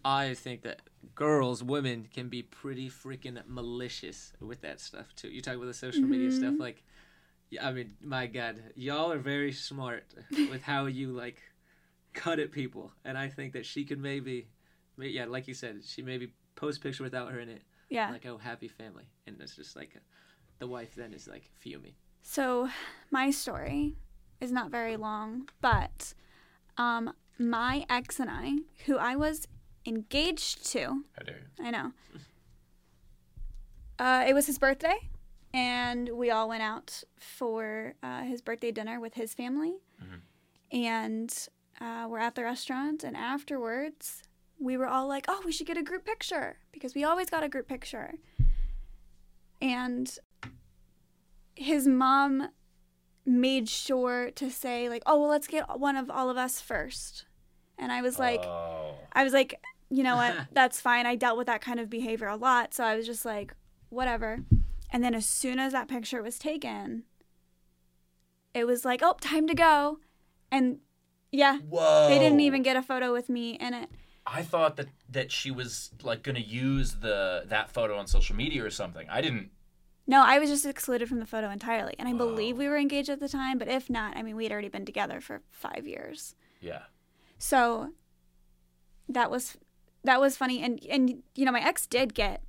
I think that girls, women, can be pretty freaking malicious with that stuff too. You talk about the social media Mm-hmm. stuff, like, yeah, I mean, my God, y'all are very smart with (laughs) how you like cut at people, and I think that she could maybe, may- yeah, like you said, she maybe post picture without her in it, Yeah. like, oh, happy family, and it's just like, the wife then is like fuming. So my story is not very long, but um, my ex and I, who I was engaged to, How dare you? I know. Uh, it was his birthday, and we all went out for uh, his birthday dinner with his family. And uh, we're at the restaurant, and afterwards, we were all like, oh, we should get a group picture because we always got a group picture. And his mom made sure to say, like, oh, well, let's get one of all of us first. And I was like, oh. I was like, you know what? (laughs) That's fine. I dealt with that kind of behavior a lot. So I was just like, whatever. And then as soon as that picture was taken, it was like, oh, time to go. And yeah, Whoa. they didn't even get a photo with me in it. I thought that that she was like going to use the that photo on social media or something. I didn't. No, I was just excluded from the photo entirely. And I believe we were engaged at the time, but if not, I mean, we had already been together for five years. Yeah. So that was that was funny and and you know my ex did get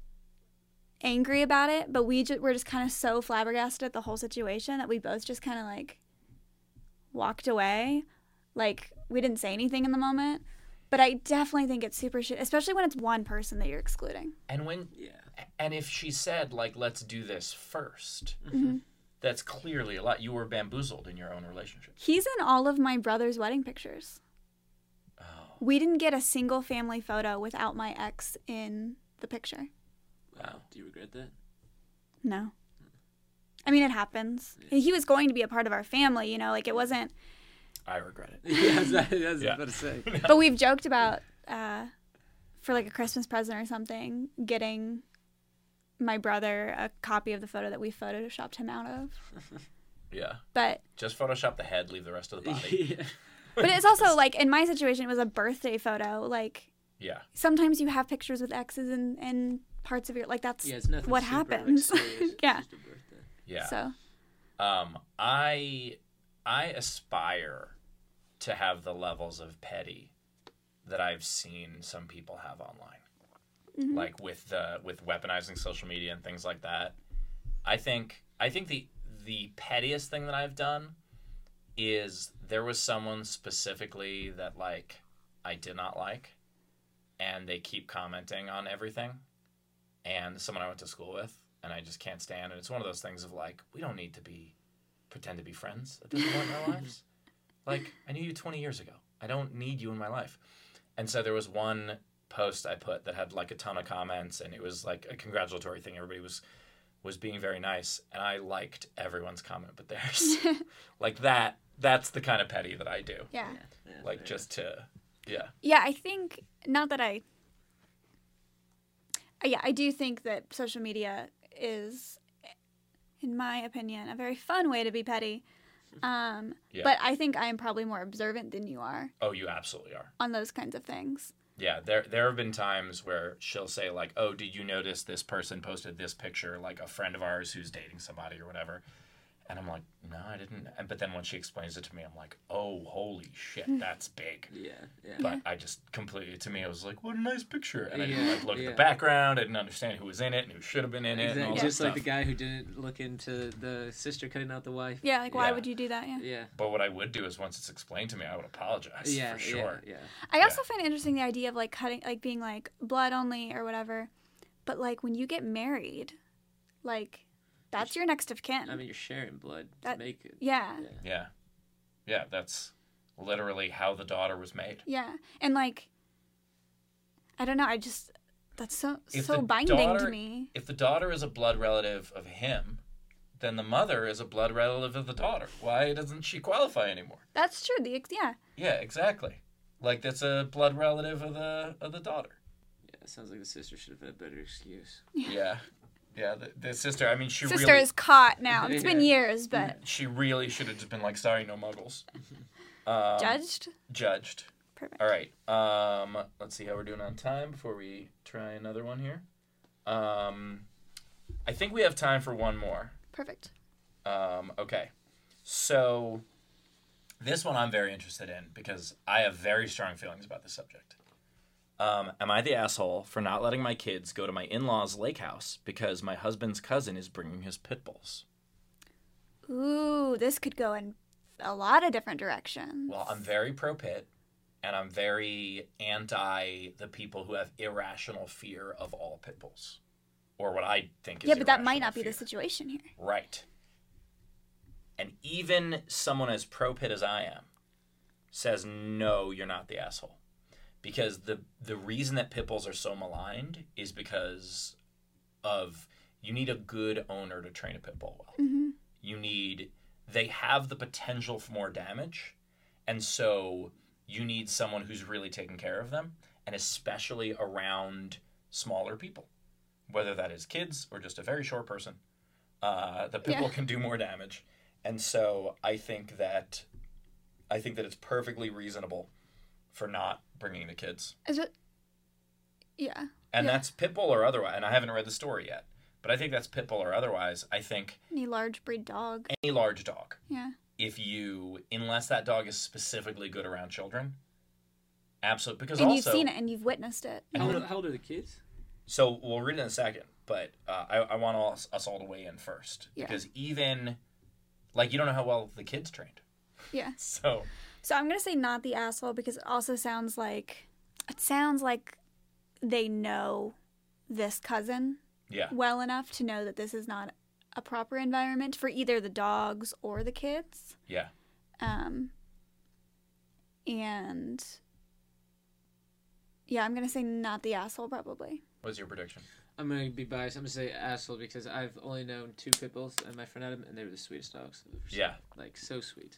angry about it but we just were just kind of so flabbergasted at the whole situation that we both just kind of like walked away like we didn't say anything in the moment but i definitely think it's super shit especially when it's one person that you're excluding And when Yeah. and if she said like let's do this 1st Mm-hmm. that's clearly a lot. You were bamboozled in your own relationship. he's in all of my brother's wedding pictures Oh. we didn't get a single family photo without my ex in the picture Wow. Do you regret that? No. I mean, it happens. He was going to be a part of our family, you know, like it wasn't. I regret it. (laughs) yeah, that's, that's Yeah. about to say. (laughs) But we've joked about, uh, for like a Christmas present or something, getting my brother a copy of the photo that we photoshopped him out of. (laughs) Yeah. But Just Photoshop the head, leave the rest of the body. yeah. but it's also like in my situation, it was a birthday photo. Like yeah. sometimes you have pictures with exes and and parts of your like that's Yeah, it's nothing what super, like, happens. yeah. just a birthday. Yeah. So Um, I I aspire to have the levels of petty that I've seen some people have online, mm-hmm. like with the with weaponizing social media and things like that. I think I think the the pettiest thing that I've done is there was someone specifically that like I did not like, and they keep commenting on everything, and someone I went to school with, and I just can't stand. And it's one of those things of like we don't need to be pretend to be friends at this point in our (laughs) lives. Like, I knew you 20 years ago. I don't need you in my life. And so there was one post I put that had like a ton of comments and it was like a congratulatory thing. Everybody was was being very nice and I liked everyone's comment but theirs. (laughs) like that that's the kind of petty that I do. yeah. Yeah, Like fair. just to yeah. Yeah, I think not that I. Uh, Yeah, I do think that social media is, in my opinion, a very fun way to be petty. Um, Yeah. But I think I am probably more observant than you are Oh, you absolutely are. on those kinds of things. Yeah, there there have been times where she'll say like, "Oh, did you notice this person posted this picture like a friend of ours who's dating somebody or whatever?" And I'm like, "No, I didn't." And but then when she explains it to me, I'm like, "Oh, holy shit, (laughs) that's big." Yeah, yeah. But I just completely to me, I was like, "What a nice picture," and I didn't Yeah, like look yeah. at the background. I didn't understand who was in it and who should have been in it. And all Exactly. that Just like stuff. the guy who didn't look into the sister cutting out the wife. Yeah, like why Yeah. would you do that? Yeah. Yeah. But what I would do is once it's explained to me, I would apologize Yeah, for sure. yeah, yeah. I also find it interesting the idea of like cutting, like being like blood only or whatever. But like when you get married, like that's your next of kin. I mean, you're sharing blood to make it. yeah. Yeah. Yeah, yeah, that's literally how the daughter was made. Yeah, and like, I don't know. I just that's so If so binding daughter- to me. if the daughter is a blood relative of him, then the mother is a blood relative of the daughter. Why doesn't she qualify anymore? That's true. The yeah, Yeah, exactly. Like that's a blood relative of the of the daughter. Yeah. That sounds like the sister should have had a better excuse. Yeah. (laughs) (laughs) Yeah, the, the sister, I mean, she Sister really is caught now. It's been years, but she really should have just been like, sorry, no muggles. Um, (laughs) judged. Judged. Perfect. All right. Um, let's see how we're doing on time before we try another one here. Um, I think we have time for one more. Perfect. Um, okay. So this one I'm very interested in because I have very strong feelings about this subject. Um, am I the asshole for not letting my kids go to my in-laws' lake house because my husband's cousin is bringing his pit bulls? Ooh, this could go in a lot of different directions. Well, I'm very pro pit, and I'm very anti the people who have irrational fear of all pit bulls, or what I think is. yeah, but that might not be the situation here. Right. And even someone as pro pit as I am says, no, you're not the asshole. Because the, the reason that pit bulls are so maligned is because of you need a good owner to train a pit bull well. hmm You need, they have the potential for more damage. And so you need someone who's really taking care of them, and especially around smaller people, whether that is kids or just a very short person. Uh, the pit Yeah. bull can do more damage, and so I think that I think that it's perfectly reasonable for not bringing the kids, Is it? Yeah. and Yeah. that's pit bull or otherwise. And I haven't read the story yet, but I think that's pit bull or otherwise. I think Any large breed dog. any large dog. Yeah. if you unless that dog is specifically good around children absolutely because And also you've seen it and you've witnessed it. How then- old, how old are the kids? so we'll read it in a second but uh, I, I want all, us all to weigh in first Yeah. because even like you don't know how well the kid's trained Yeah. (laughs) so So I'm gonna say not the asshole because it also sounds like it sounds like they know this cousin yeah well enough to know that this is not a proper environment for either the dogs or the kids. yeah Um, and yeah, I'm gonna say not the asshole probably. what's your prediction I'm gonna be biased. I'm gonna say asshole because I've only known two pit bulls and my friend Adam, and they were the sweetest dogs. They were so- yeah like so sweet.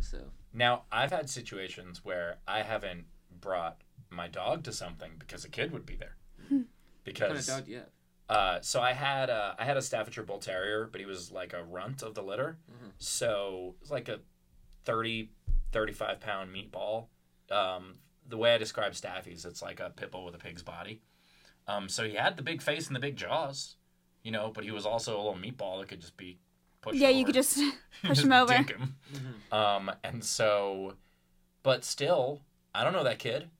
So now i've had situations where i haven't brought my dog to something because a kid would be there what kind of because dog do? Uh, so I had a, I had a Staffordshire Bull Terrier, but he was like a runt of the litter. Mhm. So it was like a 30, 35 pound meatball. Um, the way I describe Staffies, it's like a pit bull with a pig's body. Um, so he had the big face and the big jaws, you know, but he was also a little meatball that could just be pushed yeah, you could just (laughs) push Just him over. dink him. Mhm. Um, and so, but still, I don't know that kid.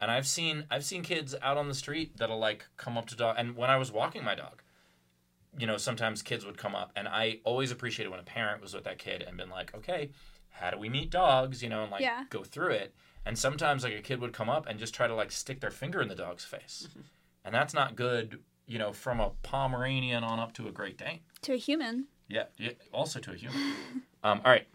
And I've seen I've seen kids out on the street that'll like come up to dog. And when I was walking my dog, you know, sometimes kids would come up, and I always appreciated when a parent was with that kid and been like, okay, how do we meet dogs? You know, and like Yeah. go through it. And sometimes like a kid would come up and just try to like stick their finger in the dog's face, (laughs) and that's not good. You know, from a Pomeranian on up to a Great Dane. to a human. Yeah, yeah also to a human. (laughs) um, all right.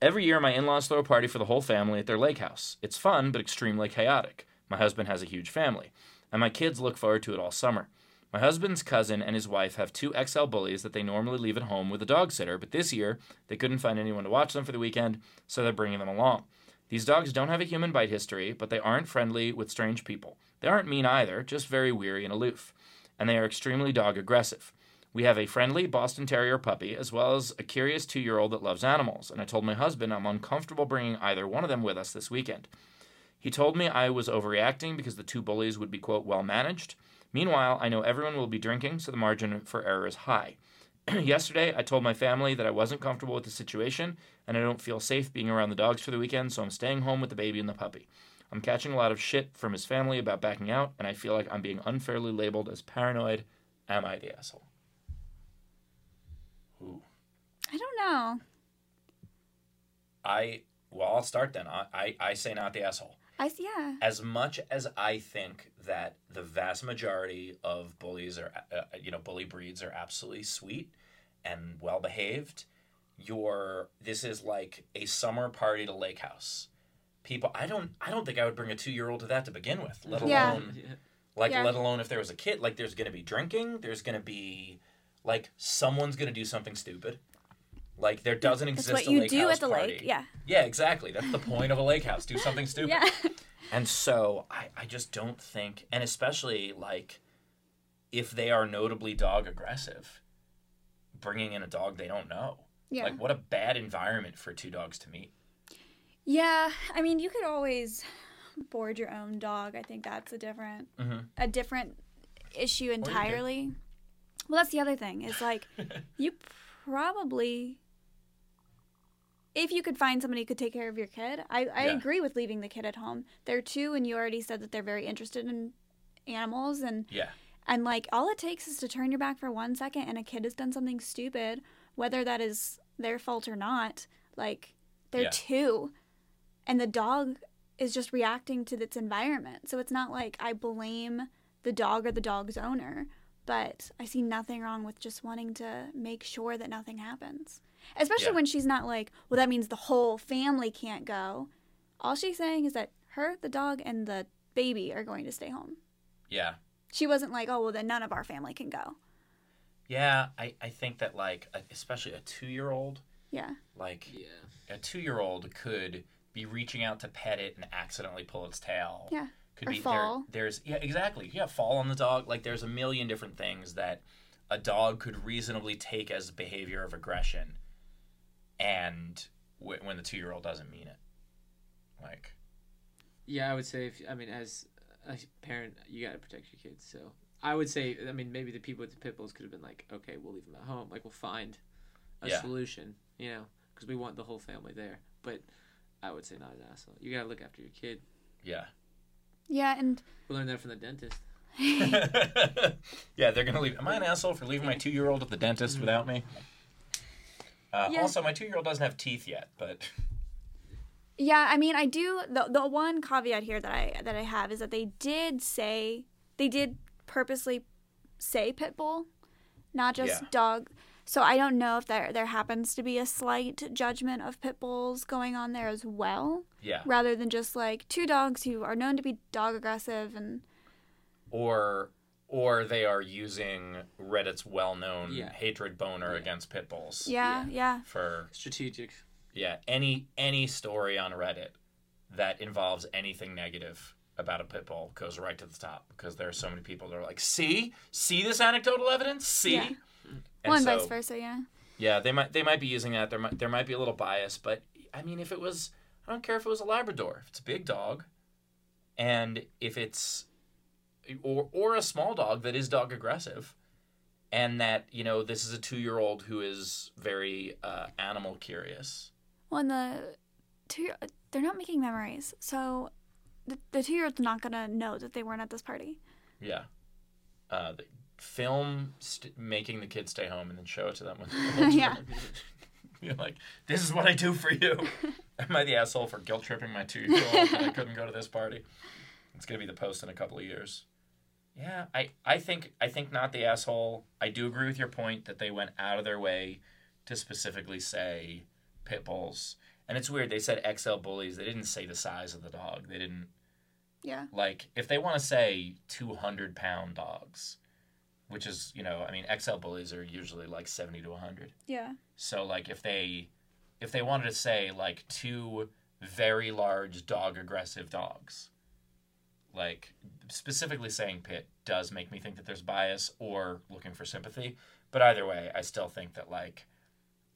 Every year, my in laws throw a party for the whole family at their lake house. It's fun, but extremely chaotic. My husband has a huge family, and my kids look forward to it all summer. My husband's cousin and his wife have two XL bullies that they normally leave at home with a dog sitter, but this year they couldn't find anyone to watch them for the weekend, so they're bringing them along. These dogs don't have a human bite history, but they aren't friendly with strange people. They aren't mean either, just very weary and aloof. And they are extremely dog aggressive. We have a friendly Boston Terrier puppy, as well as a curious two year old that loves animals, and I told my husband I'm uncomfortable bringing either one of them with us this weekend. He told me I was overreacting because the two bullies would be, quote, well managed. Meanwhile, I know everyone will be drinking, so the margin for error is high. (clears throat) Yesterday, I told my family that I wasn't comfortable with the situation and I don't feel safe being around the dogs for the weekend, so I'm staying home with the baby and the puppy. I'm catching a lot of shit from his family about backing out, and I feel like I'm being unfairly labeled as paranoid. Am I the asshole? Ooh. I don't know. I well, I'll start then. I, I, I say not the asshole. I yeah. As much as I think that the vast majority of bullies are, uh, you know, bully breeds are absolutely sweet and well behaved, your this is like a summer party to lake house. People, I don't, I don't think I would bring a two year old to that to begin with. Let Yeah. alone, Yeah. like, Yeah. let alone if there was a kid. Like, there's gonna be drinking. There's gonna be, like, someone's gonna do something stupid. Like, there doesn't exist. That's what a you do at the party. lake. Yeah. Yeah, exactly. That's the point of a lake house. Do something (laughs) stupid. Yeah. And so I, I just don't think, and especially like if they are notably dog aggressive, bringing in a dog they don't know. Yeah. Like, what a bad environment for two dogs to meet. Yeah, I mean, you could always board your own dog. I think that's a different Mhm. a different issue entirely. Well, that's the other thing. Is like (laughs) you probably if you could find somebody who could take care of your kid, I, I Yeah. agree with leaving the kid at home. They're two and you already said that they're very interested in animals and Yeah. and like all it takes is to turn your back for one second and a kid has done something stupid, whether that is their fault or not. Like they're Yeah. two and the dog is just reacting to its environment. So it's not like I blame the dog or the dog's owner, but I see nothing wrong with just wanting to make sure that nothing happens. Especially Yeah. when she's not like, well, that means the whole family can't go. All she's saying is that her, the dog, and the baby are going to stay home. Yeah. She wasn't like, oh, well, then none of our family can go. Yeah. I, I think that, like, especially a two year old, Yeah. like, Yeah. a two year old could be reaching out to pet it and accidentally pull its tail. Yeah. Could Or be fall. There, there's yeah, exactly. Yeah, fall on the dog. Like there's a million different things that a dog could reasonably take as behavior of aggression, and w- when the two year old doesn't mean it, like Yeah, I would say if I mean as a parent, you gotta protect your kids. So I would say, I mean, maybe the people with the pit bulls could have been like, okay, we'll leave them at home. Like we'll find a Yeah. solution, you know, because we want the whole family there. But I would say not an asshole. You gotta look after your kid. yeah. Yeah, and We learned that from the dentist. (laughs) (laughs) yeah, they're gonna leave. Am I an asshole for leaving my (laughs) two year old at the dentist mm-hmm. without me? Uh, Yeah. Also, my two year old doesn't have teeth yet, but (laughs) yeah, I mean, I do. The the one caveat here that I that I have is that they did say they did purposely say pit bull, not just Yeah. dog. So I don't know if there there happens to be a slight judgment of pit bulls going on there as well, yeah. rather than just like two dogs who are known to be dog aggressive and Or or they are using Reddit's well known Yeah. hatred boner Yeah. against pit bulls. yeah, yeah, For Strategic. yeah, any any story on Reddit that involves anything negative about a pit bull goes right to the top because there are so many people that are like, "See, see this anecdotal evidence, see." Yeah. And well, and so, vice versa, yeah. Yeah, they might they might be using that. There might there might be a little bias, but I mean, if it was, I don't care if it was a Labrador, if it's a big dog, and if it's, or or a small dog that is dog aggressive, and that you know this is a two year old who is very uh, animal curious. Well, and the two they're not making memories, so the, the two year old's not gonna know that they weren't at this party. Yeah. Uh, the film st- making the kids stay home and then show it to them when (laughs) Yeah. (laughs) You're like, this is what I do for you. (laughs) Am I the asshole for guilt tripping my two year old that I couldn't go to this party? It's gonna be the post in a couple of years. Yeah, I, I think I think not the asshole. I do agree with your point that they went out of their way to specifically say pit bulls. And it's weird, they said XL bullies. They didn't say the size of the dog. They didn't Yeah. like if they want to say 200 pound dogs which is you know i mean xl bullies are usually like 70 to 100 Yeah. so like if they if they wanted to say like two very large dog aggressive dogs like specifically saying pit does make me think that there's bias or looking for sympathy but either way i still think that like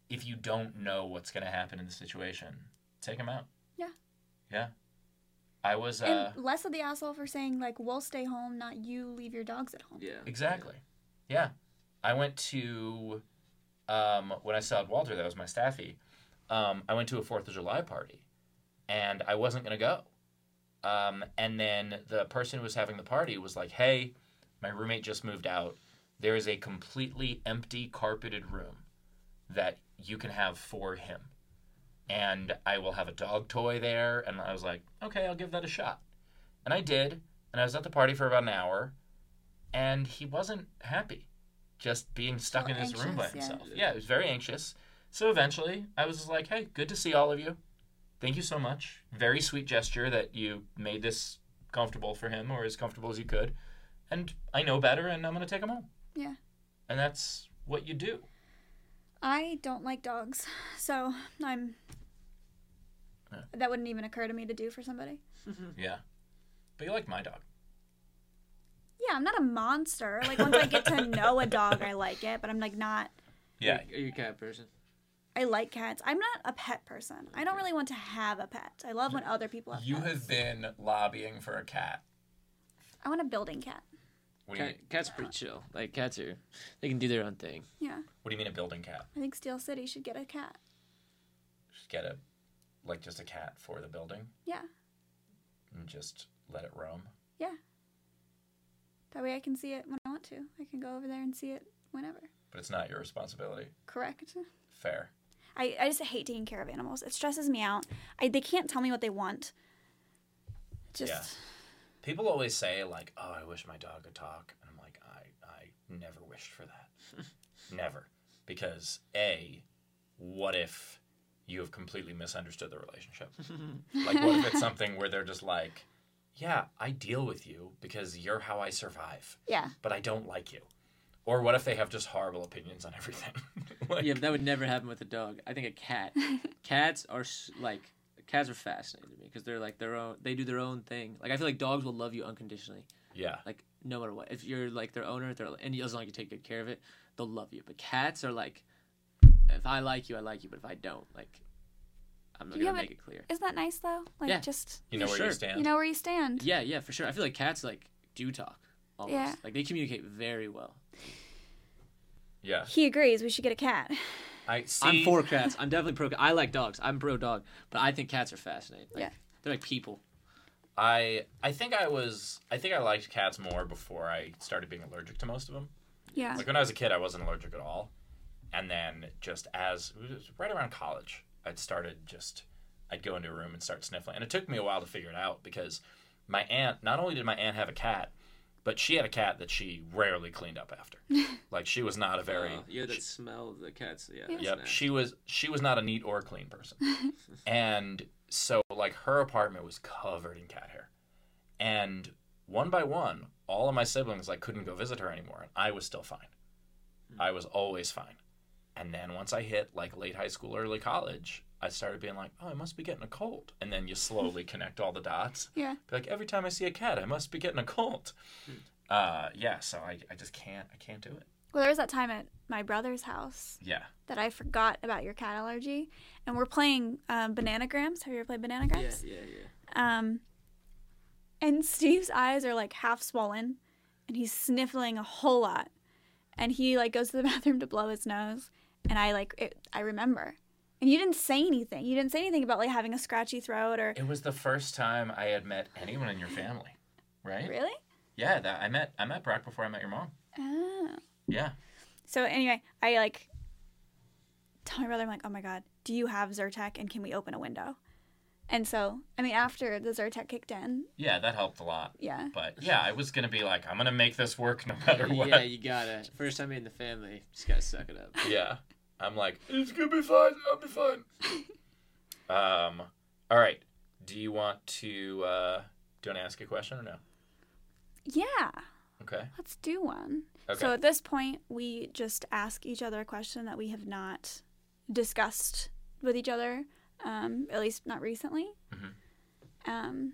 if you don't know what's going to happen in the situation take him out Yeah. yeah i was uh And less of the asshole for saying like we'll stay home, not you leave your dogs at home. Yeah. Exactly. Yeah. I went to um, when I saw Walter, that was my staffy. Um, I went to a Fourth of July party, and I wasn't gonna go. Um, and then the person who was having the party was like, "Hey, my roommate just moved out. There is a completely empty carpeted room that you can have for him, and I will have a dog toy there." And I was like, "Okay, I'll give that a shot." And I did, and I was at the party for about an hour and he wasn't happy just being stuck in his room by anxious, yeah. himself. Yeah. he was very anxious. So eventually, I was like, "Hey, good to see all of you. Thank you so much. Very sweet gesture that you made this comfortable for him, or as comfortable as you could. And I know better, and I'm gonna take him home. Yeah. And that's what you do. I don't like dogs, so I'm. Yeah. That wouldn't even occur to me to do for somebody. (laughs) Yeah. But you like my dog. Yeah, I'm not a monster. Like once I get to (laughs) know a dog, I like it, but I'm like not. Yeah. Are you a cat person? I like cats. I'm not a pet person. I don't really want to have a pet. I love when other people have You pets. have been lobbying for a cat. I want a building cat. What do you, Cat, cats are pretty chill. Like cats are, they can do their own thing. Yeah, what do you mean a building cat? I think Steel City should get a cat. Just get a, like just a cat for the building Yeah, and just let it roam. Yeah. That way I can see it when I want to. I can go over there and see it whenever. But it's not your responsibility. Correct. Fair. I, I just hate taking care of animals. It stresses me out. I they can't tell me what they want. Just Yeah. People always say like, "Oh, I wish my dog could talk," and I'm like, "I I never wished for that, (laughs) never," because a, what if you have completely misunderstood the relationship? (laughs) like, what if it's something where they're just like, "Yeah, I deal with you because you're how I survive, yeah. but I don't like you," or what if they have just horrible opinions on everything? (laughs) like, Yeah, but that would never happen with a dog. I think a cat. (laughs) cats are s- like cats are fascinating to me because they're like their own. They do their own thing. Like I feel like dogs will love you unconditionally, yeah, like no matter what. If you're like their owner, they're and as long as you take good care of it, they'll love you. But cats are like, if I like you, I like you. But if I don't, like, I'm not You gonna make it clear. Isn't that nice though? Like Yeah. just you know where sure. you stand. you know where you stand. Yeah, yeah, for sure. I feel like cats like do talk. Almost. Yeah. Like they communicate very well. yeah, He agrees. We should get a cat. I see. I'm for (laughs) cats. I'm definitely pro. I like dogs. I'm pro dog, but I think cats are fascinating. Like, Yeah. they're like people. I I think I was I think I liked cats more before I started being allergic to most of them. Yeah. Like when I was a kid, I wasn't allergic at all, and then just as it was right around college, I'd started just I'd go into a room and start sniffling, and it took me a while to figure it out because my aunt not only did my aunt have a cat, but she had a cat that she rarely cleaned up after. (laughs) like she was not a very Uh, yeah, that she- smell of the cats. Yeah. Yeah. Yep, nasty. she was she was not a neat or clean person, (laughs) and so like her apartment was covered in cat hair, and one by one, all of my siblings like couldn't go visit her anymore, and I was still fine. I was always fine, and then once I hit like late high school, early college, I started being like, oh, I must be getting a cold, and then you slowly (laughs) connect all the dots. Yeah. Be like every time I see a cat, I must be getting a cold. Uh, yeah, so I, I just can't I can't do it. Well, there was that time at my brother's house Yeah. that I forgot about your cat allergy, and we're playing um, Bananagrams. Have you ever played Yeah, Bananagrams? yeah, yeah. Um, and Steve's eyes are like half swollen, and he's sniffling a whole lot, and he like goes to the (laughs) bathroom to blow his nose, and I like it, I remember, and you didn't say anything. You didn't say anything about like having a scratchy throat or It was the first time I had met anyone in your family, right? really. Yeah, that I met I met Brock before I met your mom. Oh. Yeah. So anyway, I like tell my brother, I'm like, oh my god, do you have Zyrtec and can we open a window? And so, I mean, after the Zyrtec kicked in, Yeah, that helped a lot. yeah, But yeah, I was gonna be like, I'm gonna make this work no matter what. Yeah, you gotta. First time in the family, just gotta suck it up. Yeah. I'm like, it's gonna be fine. I'll be fine. (laughs) um. All right. Do you want to? uh Do you want to ask a question or no? yeah, Okay. let's do one. Okay. So at this point, we just ask each other a question that we have not discussed with each other, um, at least not recently. Mhm. Um.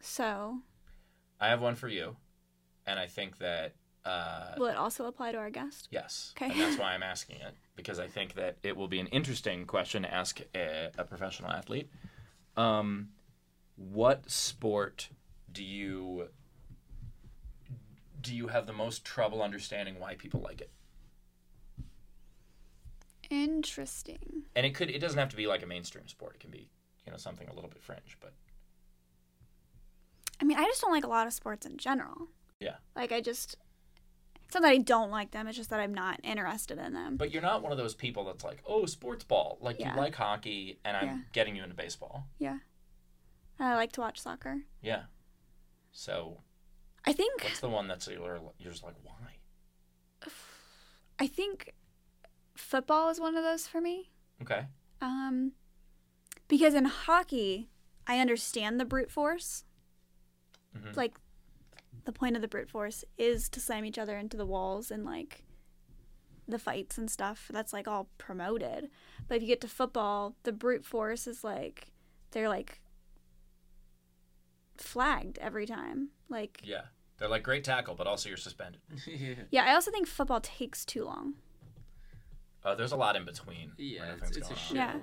So, I have one for you, and I think that uh, will it also apply to our guest? yes, Okay. and that's why I'm (laughs) asking it because I think that it will be an interesting question to ask a, a professional athlete. Um, what sport do you do you have the most trouble understanding why people like it? Interesting. And it could it doesn't have to be like a mainstream sport. It can be you know something a little bit fringe, but I mean, I just don't like a lot of sports in general. Yeah. Like I just it's not that I don't like them, it's just that I'm not interested in them. but you're not one of those people that's like oh sports ball like Yeah. you like hockey and I'm Yeah. getting you into baseball. Yeah. I like to watch soccer. Yeah. So I think what's the one that's you're, you're just like why? (sighs) I think football is one of those for me. Okay. Um because in hockey, I understand the brute force. Mhm. Like the point of the brute force is to slam each other into the walls and like the fights and stuff. That's like all promoted. But if you get to football, the brute force is like they're like flagged every time. Like, Yeah. They're like great tackle, but also you're suspended. yeah. (laughs) (laughs) yeah, I also think football takes too long. Uh, there's a lot in between. Yeah, it's, it's a going show.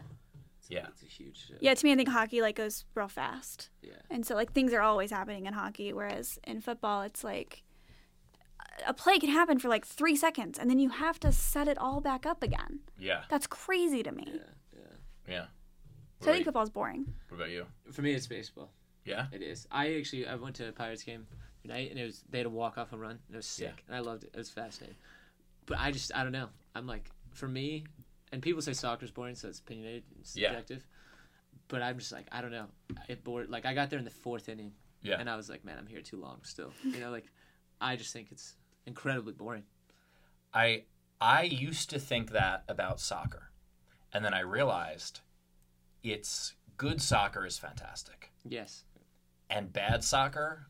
On. Yeah. It's a- It's a huge show. Yeah, to me, I think hockey like goes real fast, Yeah. and so like things are always happening in hockey. Whereas in football, it's like a play can happen for like three seconds, and then you have to set it all back up again. Yeah. That's crazy to me. Yeah. Yeah. Yeah. So I think What about, football's boring. what about you? For me, it's baseball. Yeah. It is. I actually I went to a Pirates game tonight, and it was they had a walk off and run. And it was sick, Yeah. and I loved it. It was fascinating. But I just I don't know. I'm like for me, and people say soccer's boring, so it's opinionated, it's Yeah. subjective. But I'm just like I don't know. It bored. Like I got there in the fourth inning, Yeah. and I was like, man, I'm here too long still. You know, like I just think it's incredibly boring. I I used to think that about soccer, and then I realized it's good soccer is fantastic, Yes. and bad soccer,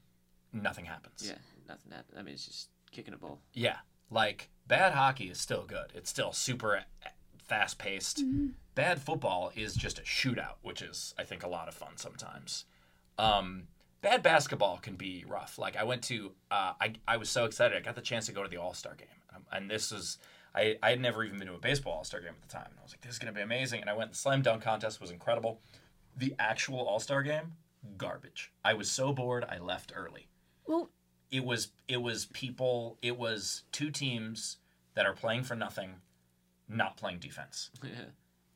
nothing happens. Yeah. Nothing happens. I mean, it's just kicking a ball. Yeah, like bad hockey is still good. It's still super fast paced. Bad football is just a shootout, which is I think a lot of fun sometimes. Um, bad basketball can be rough. Like I went to, uh, I I was so excited. I got the chance to go to the All Star game, um, and this was. I, I had never even been to a baseball All Star game at the time. And I was like, this is going to be amazing. And I went, the slam dunk contest was incredible. The actual All Star game, garbage. I was so bored, I left early Well, it was it was people it was two teams that are playing for nothing not playing defense yeah.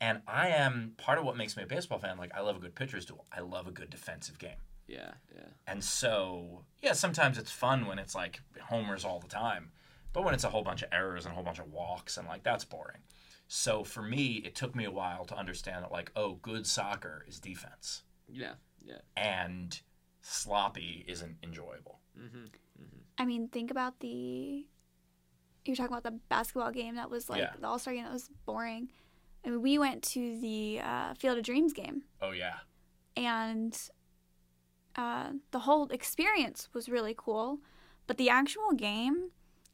and i am part of what makes me a baseball fan like i love a good pitcher's duel i love a good defensive game Yeah. Yeah. and so yeah sometimes it's fun when it's like homers all the time but when it's a whole bunch of errors and a whole bunch of walks and like that's boring so for me it took me a while to understand that like oh good soccer is defense Yeah. Yeah. and sloppy isn't enjoyable Mm-hmm. I mean, think about the. You're talking about the basketball game that was like Yeah. the All Star game that was boring. I mean, we went to the uh, Field of Dreams game, oh yeah and uh, the whole experience was really cool. But the actual game,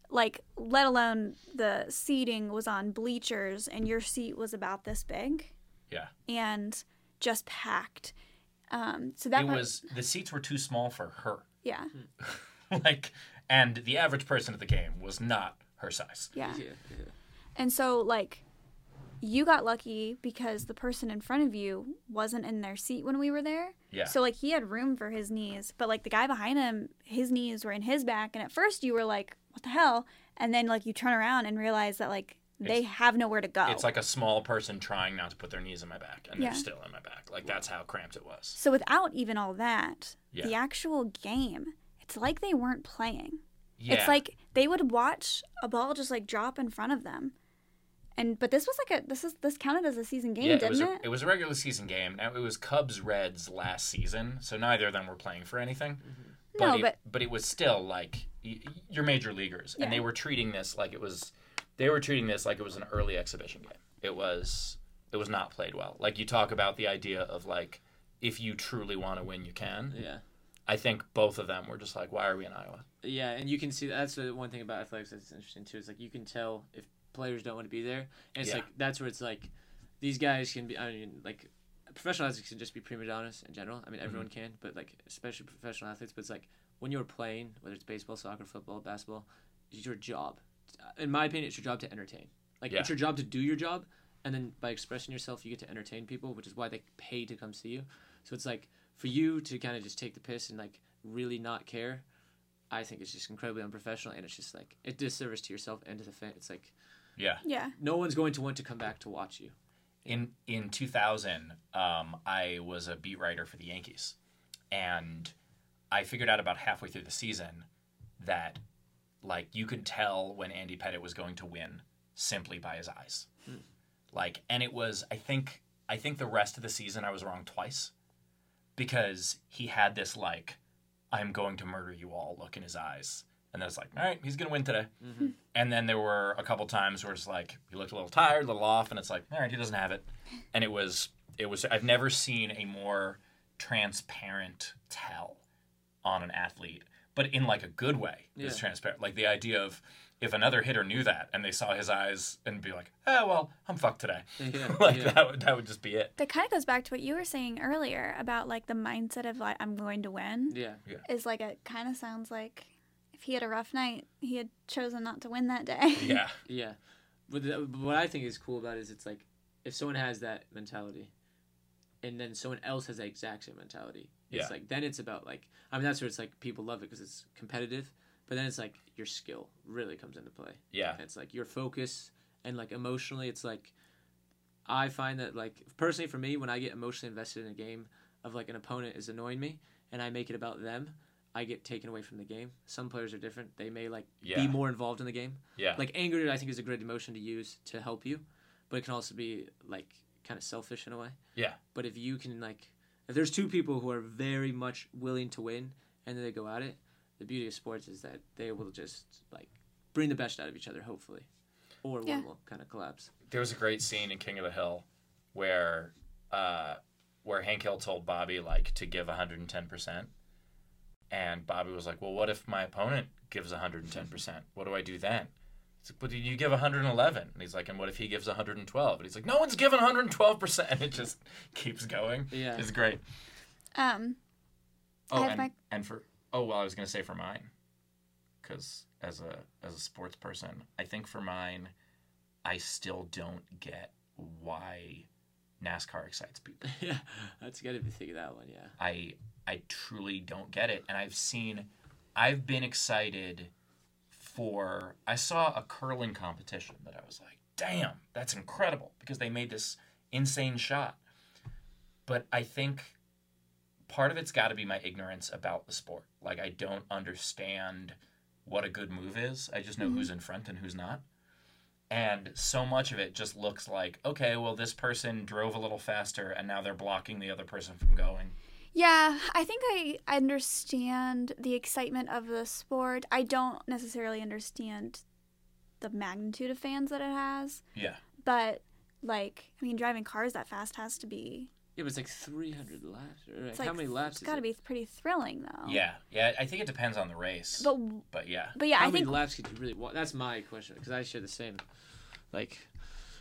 like, let alone the seating was on bleachers, and your seat was about this big yeah and just packed. Um, so that it was the seats were too small for her yeah, (laughs) like and the average person at the game was not her size yeah. Yeah. Yeah. And so, like, you got lucky because the person in front of you wasn't in their seat when we were there. yeah So, like, he had room for his knees, but, like, the guy behind him, his knees were in his back. And at first, you were like, what the hell? And then, like, you turn around and realize that, like, they It's- have nowhere to go. it's like a small person trying not to put their knees in my back and Yeah. they're still in my back like that's how cramped it was so, without even all that, Yeah. the actual game, it's like they weren't playing. Yeah It's like they would watch a ball just, like, drop in front of them. And but this was like a this is this counted as a season game, yeah, it didn't was it? a, it was a regular season game. Now it was Cubs Reds last season, so neither of them were playing for anything. Mm-hmm. But No, it, but- but it was still like y- y- your major leaguers, and they were treating this like it was. They were treating this like it was an early exhibition game. It was. It was not played well. Like you talk about the idea of like, if you truly want to win, you can. Yeah. I think both of them were just like, why are we in Iowa? Yeah, and you can see that's the one thing about athletics that's interesting too. Is like you can tell if players don't want to be there, and it's Yeah. like that's where it's like these guys can be. I mean, like professional athletes can just be prima donnas in general. I mean, everyone Mm-hmm. can, but like especially professional athletes. But it's like when you're playing, whether it's baseball, soccer, football, basketball, it's your job. In my opinion, it's your job to entertain. Like Yeah. it's your job to do your job, and then by expressing yourself, you get to entertain people, which is why they pay to come see you. So it's like for you to kind of just take the piss and like really not care. I think it's just incredibly unprofessional, and it's just like a disservice to yourself and to the fan. It's like Yeah. yeah. no one's going to want to come back to watch you. In in 2000, um, I was a beat writer for the Yankees, and I figured out about halfway through the season that like you could tell when Andy Pettitte was going to win simply by his eyes. Like, and it was I think I think the rest of the season I was wrong twice because he had this like I'm going to murder you all look in his eyes. And then it's like, all right, he's gonna win today. Mm-hmm. Hmm. And then there were a couple times where it's like he looked a little tired, a little off, and it's like, all right, he doesn't have it. And it was it was I've never seen a more transparent tell on an athlete but in like a good way is Yeah. transparent. Like the idea of if another hitter knew that and they saw his eyes and be like, oh well, I'm fucked today. (laughs) Yeah, (laughs) like yeah. that would that would just be it. That kind of goes back to what you were saying earlier about like the mindset of like I'm going to win. Yeah. yeah. Is like it kind of sounds like if he had a rough night, he had chosen not to win that day. Yeah. (laughs) Yeah, but, the, but what I think is cool about it is it's like if someone has that mentality, and then someone else has that exact same mentality, it's Yeah. like then it's about like I mean that's where it's like people love it because it's competitive, but then it's like your skill really comes into play. Yeah. It's like your focus and like emotionally, it's like I find that like personally for me when I get emotionally invested in a game of like an opponent is annoying me and I make it about them. I get taken away from the game. Some players are different. They may like Yeah. be more involved in the game Yeah. like anger i think is a great emotion to use to help you but it can also be like kind of selfish in a way Yeah. but if you can like if there's two people who are very much willing to win and then they go at it the beauty of sports is that they will just like bring the best out of each other hopefully or Yeah. one will kind of collapse there was a great scene in King of the Hill where uh, where Hank Hill told Bobby like to give 110%. And Bobby was like, "Well, what if my opponent gives 110%? What do I do then?" He's like, "But do you give 111." And he's like, "And what if he gives 112?" And he's like, "No one's given 112%." (laughs) And it just keeps going. Yeah. It's great. Um, I Oh, have and, my- and for oh well, I was gonna say for mine, because as a as a sports person, I think for mine, I still don't get why NASCAR excites people. (laughs) yeah that's good if you think of that one yeah I I truly don't get it, and I've seen, I've been excited for. I saw a curling competition that I was like, damn, that's incredible because they made this insane shot. But I think part of it's got to be my ignorance about the sport. Like I don't understand what a good move is. I just know mm-hmm. who's in front and who's not. And so much of it just looks like, okay, well, this person drove a little faster and now they're blocking the other person from going. yeah, I think I understand the excitement of the sport. I don't necessarily understand the magnitude of fans that it has, Yeah. but like, I mean, driving cars that fast has to be. Yeah but it's like 300 laps right? It's how many laps It's got to it? be pretty thrilling, though. Yeah, yeah. I think it depends on the race, But but yeah, but yeah, how I many think laps could you really wa That's my question because I share the same, like,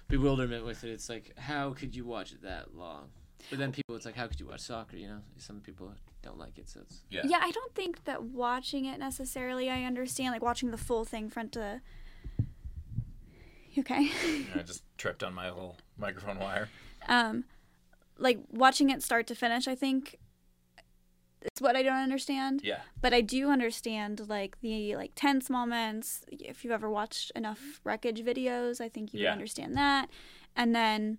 bewilderment with it. It's like, how could you watch it that long? But then people, it's like, how could you watch soccer? You know, some people don't like it, so it's yeah, Yeah, I don't think that watching it necessarily I understand. Like watching the full thing front to. You okay? I just tripped on my little microphone wire. (laughs) um, like watching it start to finish, I think it's what I don't understand. Yeah, But I do understand like the like tense moments. If you've ever watched enough wreckage videos, I think you would Yeah. understand that. And then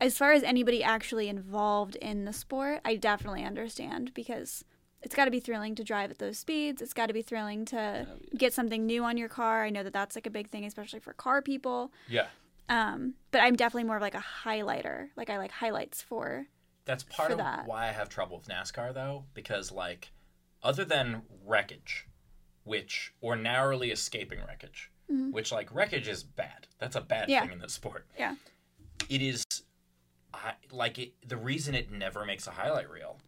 as far as anybody actually involved in the sport, I definitely understand because it's got to be thrilling to drive at those speeds. It's got to be thrilling to oh, get something new on your car. I know that that's like a big thing, especially for car people. yeah. Um, but I'm definitely more of like a highlighter. Like I like highlights for. That's part For of that. why I have trouble with NASCAR though, because like, other than wreckage, which or narrowly escaping wreckage, which like wreckage is bad. That's a bad Yeah. thing in the sport. Yeah. It is, I like it. The reason it never makes a highlight reel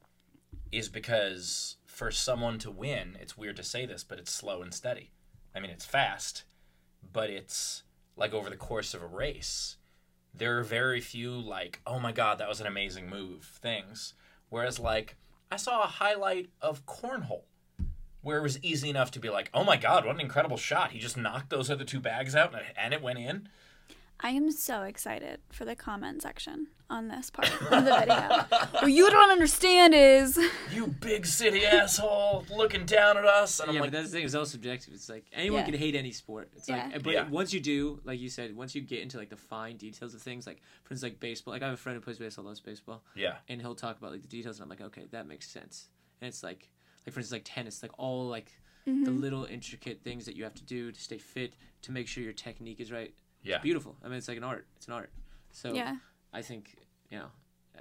is because for someone to win, it's weird to say this, but it's slow and steady. I mean, it's fast, but it's like over the course of a race, there are very few like, oh my god, that was an amazing move things. Whereas like I saw a highlight of cornhole where it was easy enough to be like, oh my god, what an incredible shot. He just knocked those other two bags out and it, went in. I am so excited for the comment section on this part of the video. (laughs) what you don't understand is (laughs) You big city asshole looking down at us. And I'm yeah, like, but that's the thing. It's all subjective. It's like anyone Yeah. can hate any sport. It's Yeah. like, but Yeah. once you do, like you said, once you get into like the fine details of things, like for instance, like baseball. Like I have a friend who plays baseball, loves baseball, yeah, and he'll talk about like the details, and I'm like, okay, that makes sense. And it's like, like for instance, like tennis, like all like the mm-hmm. little intricate things that you have to do to stay fit, to make sure your technique is right. Yeah. It's beautiful. I mean, it's like an art. It's an art. So yeah. I think you know,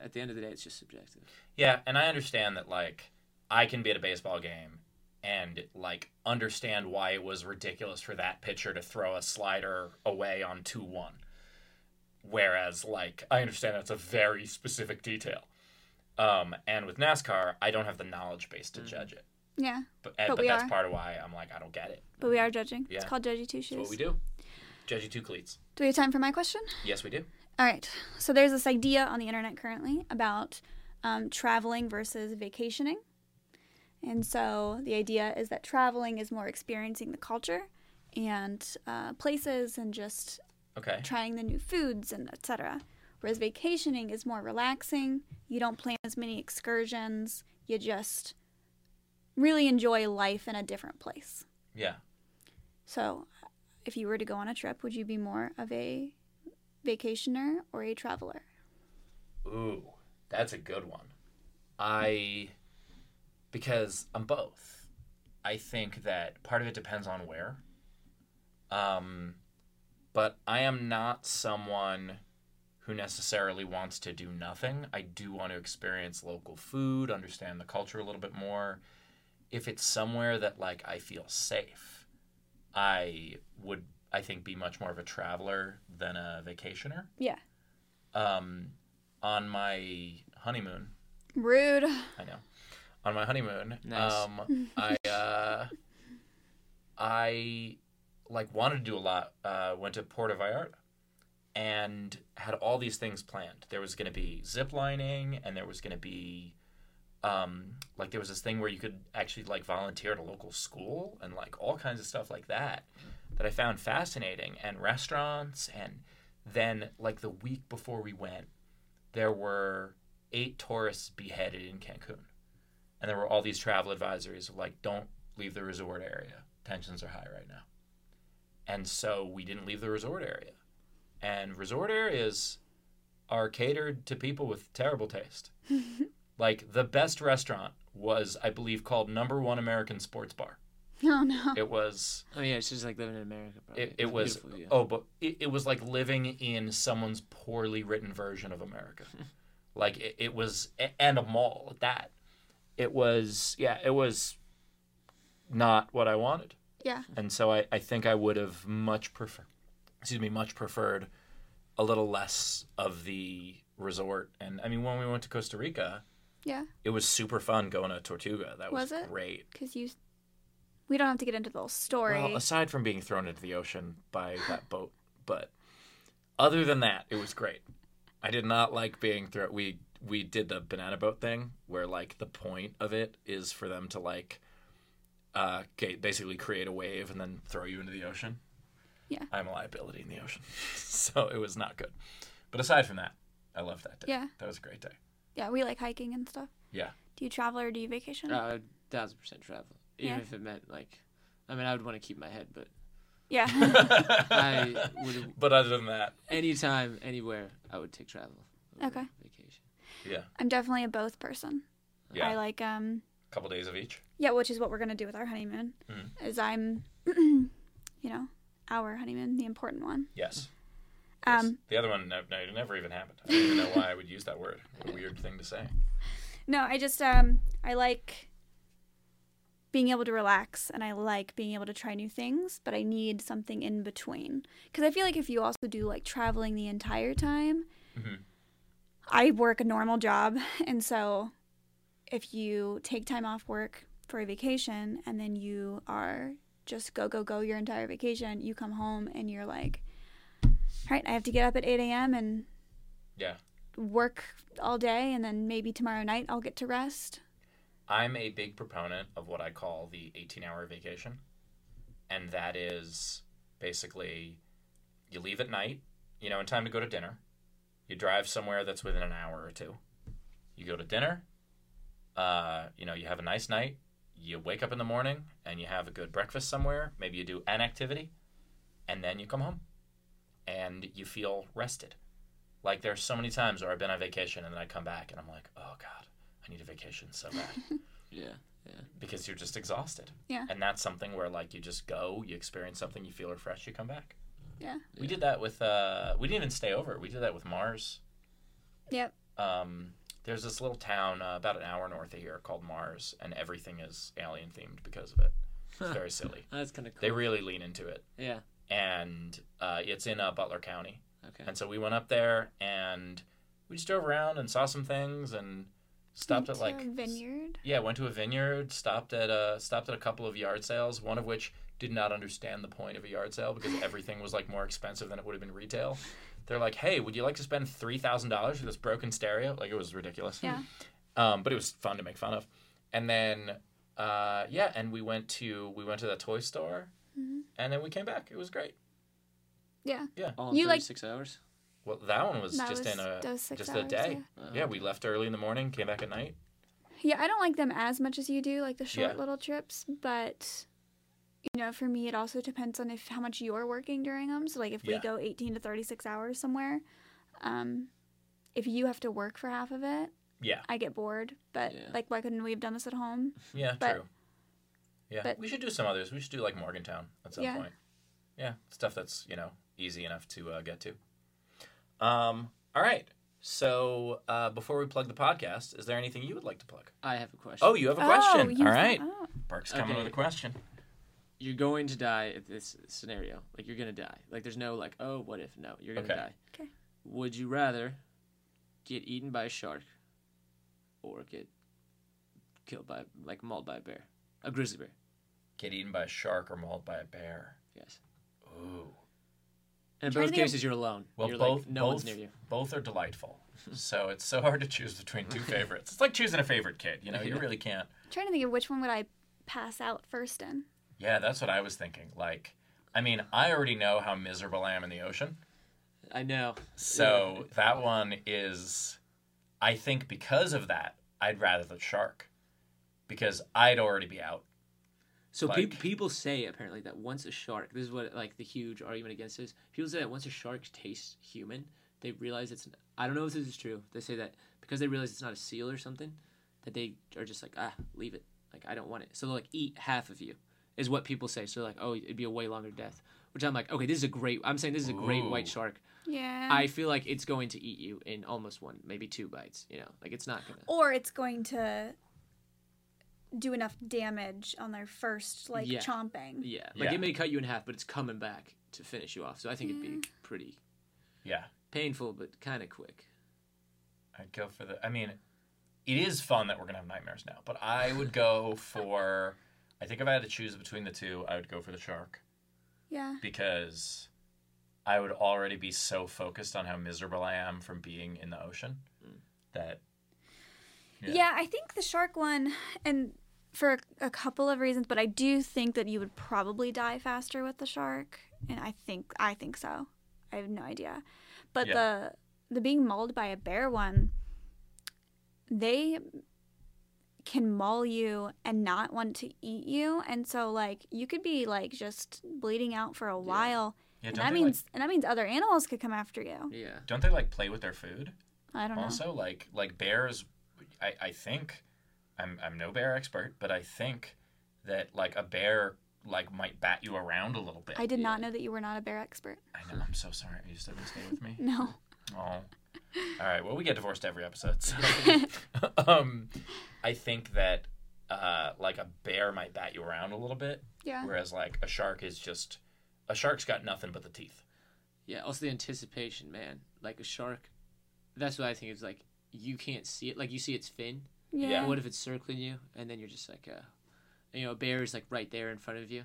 at the end of the day, it's just subjective. Yeah, and I understand that like I can be at a baseball game and like understand why it was ridiculous for that pitcher to throw a slider away on 2-1. Whereas like I understand that's a very specific detail. Um, and with NASCAR, I don't have the knowledge base to judge it. Yeah, But, and, But but we that's are. part of why I'm like, I don't get it. but we are judging. Yeah. It's called Judgy Two That's Shoes. what we do. Judgy two cleats. Do we have time for my question? Yes, we do. All right. So there's this idea on the internet currently about um, traveling versus vacationing. And so the idea is that traveling is more experiencing the culture and uh, places and just Okay. trying the new foods and etc. Whereas vacationing is more relaxing. You don't plan as many excursions. You just really enjoy life in a different place. Yeah. So, if you were to go on a trip, would you be more of a vacationer or a traveler? Ooh, that's a good one. I because I'm both. I think that part of it depends on where. Um but I am not someone who necessarily wants to do nothing. I do want to experience local food, understand the culture a little bit more. If it's somewhere that like I feel safe, I would I think be much more of a traveler than a vacationer Yeah. um, on my honeymoon. Rude. I know. On my honeymoon, Nice. um, (laughs) I uh, I like wanted to do a lot. Uh, went to Puerto Vallarta and had all these things planned. There was going to be zip lining, and there was going to be um, like there was this thing where you could actually like volunteer at a local school and like all kinds of stuff like that that I found fascinating. And restaurants and then like the week before we went there were eight tourists beheaded in Cancun. And there were all these travel advisories of like don't leave the resort area. Tensions are high right now. And so we didn't leave the resort area. And resort areas are catered to people with terrible taste (laughs) like the best restaurant was i believe called number one american sports bar (laughs) Oh no. it was Oh yeah, it's just like living in America. Probably. it, it was yeah. oh but it, it was like living in someone's poorly written version of america (laughs) like it, it was and a mall at that it was yeah it was not what i wanted Yeah. and so i, I think i would have much preferred. excuse me much preferred a little less of the resort and i mean when we went to costa rica Yeah. it was super fun going to tortuga that was, Was it? great Because you. We don't have to get into the whole story. Well, aside from being thrown into the ocean by that (laughs) boat, but other than that, it was great. I did not like being thrown. We we did the banana boat thing, where like the point of it is for them to like, uh, basically create a wave and then throw you into the ocean. Yeah. I'm a liability in the ocean, (laughs) so it was not good. But aside from that, I loved that day. Yeah. that was a great day. Yeah, we like hiking and stuff. Yeah. Do you travel or do you vacation? Uh, thousand percent travel. Even Yeah. if it meant like, I mean, I would want to keep my head, but yeah. (laughs) (laughs) I would but other than that, anytime, anywhere, I would take travel. over Okay. Vacation. yeah, I'm definitely a both person. yeah, I like um a couple days of each. yeah, which is what we're gonna do with our honeymoon. Mhm. Is I'm, (clears throat) you know, our honeymoon, the important one. Yes. Um, the other one no, no, it never even happened. I don't even know why I would use that word. What a weird thing to say. no, I just um I like being able to relax and I like being able to try new things, but I need something in between because I feel like if you also do like traveling the entire time, Mhm. I work a normal job, (laughs) and so if you take time off work for a vacation and then you are just go go go your entire vacation, you come home and you're like, all right, I have to get up at eight a.m. and Yeah. work all day, and then maybe tomorrow night I'll get to rest. I'm a big proponent of what I call the 18 hour vacation. And that is basically you leave at night, you know, in time to go to dinner. You drive somewhere that's within an hour or two. You go to dinner. Uh, you know, you have a nice night. You wake up in the morning and you have a good breakfast somewhere. Maybe you do an activity. And then you come home and you feel rested. Like there's so many times where I've been on vacation and then I come back and I'm like, oh God, I need a vacation so bad (laughs) Yeah. because you're just exhausted. Yeah. And that's something where like you just go, you experience something, you feel refreshed, you come back. Yeah. We did that with uh we didn't even stay over. We did that with Mars. Yep. Um there's this little town uh, about an hour north of here called Mars and everything is alien themed because of it. It's very silly. That's kind of cool. They really lean into it. yeah. And uh, it's in uh, Butler County. Okay. And so we went up there and we just drove around and saw some things and Stopped Went at like a vineyard. Yeah, went to a vineyard. Stopped at a stopped at a couple of yard sales. One of which did not understand the point of a yard sale because everything was like more expensive than it would have been retail. They're like, "Hey, would you like to spend three thousand dollars for this broken stereo?" Like it was ridiculous. Yeah. Um, but it was fun to make fun of. And then, uh, yeah, and we went to we went to the toy store, Mhm. and then we came back. It was great. Yeah. All in You, like- 36 hours. Well, that one was That just was, in a that was six just hours, a day. Yeah. Uh, Yeah, we left early in the morning, came back at night. Yeah, I don't like them as much as you do, like the short Yeah. little trips. But you know, for me, it also depends on if how much you're working during them. So, like, if Yeah. we go 18 to 36 hours somewhere, um, if you have to work for half of it, Yeah, I get bored. But Yeah. like, why couldn't we have done this at home? yeah, But- true. Yeah, but- we should do some others. We should do like Morgantown at some Yeah. point. Yeah, stuff that's you know easy enough to uh, get to. Um. All right. So uh, before we plug the podcast, is there anything you would like to plug? I have a question. Oh, you have a question. Oh, All right. oh. Burke's coming Okay. with a question. You're going to die at this scenario. Like, you're going to die. Like, there's no, like, oh, what if? No, you're going to Okay. die. Okay. Would you rather get eaten by a shark or get killed by, like, mauled by a bear? A grizzly bear. Get eaten by a shark or mauled by a bear. Yes. Ooh. And in both to think of- cases, you're alone. Well, you're both like, no both, one's near you. both are delightful. so it's so hard to choose between two (laughs) favorites. It's like choosing a favorite kid. You know, you really can't. I'm trying to think of which one would I pass out first in. Yeah, that's what I was thinking. Like, I mean, I already know how miserable I am in the ocean. I know. So that one is, I think because of that, I'd rather the shark, because I'd already be out. So Like- peop people say apparently that once a shark, this is what like the huge argument against is. People say that once a shark tastes human, they realize it's. I don't know if this is true. They say that because they realize it's not a seal or something, that they are just like ah leave it. Like I don't want it. So they'll like eat half of you, is what people say. So like oh it'd be a way longer death. Which I'm like okay this is a great. I'm saying this is a great Ooh. white shark. Yeah. I feel like it's going to eat you in almost one, maybe two bites. You know, like it's not gonna. or it's going to do enough damage on their first like Yeah. chomping. Yeah, like Yeah. it may cut you in half, but it's coming back to finish you off. So I think it'd be pretty Yeah, painful, but kind of quick. I'd go for the. I mean, it is fun that we're gonna have nightmares now, but I would go (laughs) for. I think if I had to choose between the two, I would go for the shark Yeah. because I would already be so focused on how miserable I am from being in the ocean Mm. that yeah. Yeah. I think the shark one, and for a, a couple of reasons, but I do think that you would probably die faster with the shark, and I think I think so. I have no idea, but Yeah. the the being mauled by a bear one, they can maul you and not want to eat you, and so like you could be like just bleeding out for a while, yeah, and that they, means and that means other animals could come after you. Yeah. don't they like play with their food? I don't know. Also, like like bears, I, I think I'm I'm no bear expert, but I think that like a bear like might bat you around a little bit. I did not Yeah. know that you were not a bear expert. I know. I'm so sorry. Are you still gonna stay with me? (laughs) No. Oh. All right. Well, we get divorced every episode. So. (laughs) (laughs) um, I think that uh, like a bear might bat you around a little bit, Yeah. whereas like a shark is just a shark's got nothing but the teeth. Yeah. Also, the anticipation, man. Like a shark. That's what I think is like. You can't see it. Like you see its fin. Yeah. What if it's circling you, and then you're just like, uh, you know, a bear is like right there in front of you.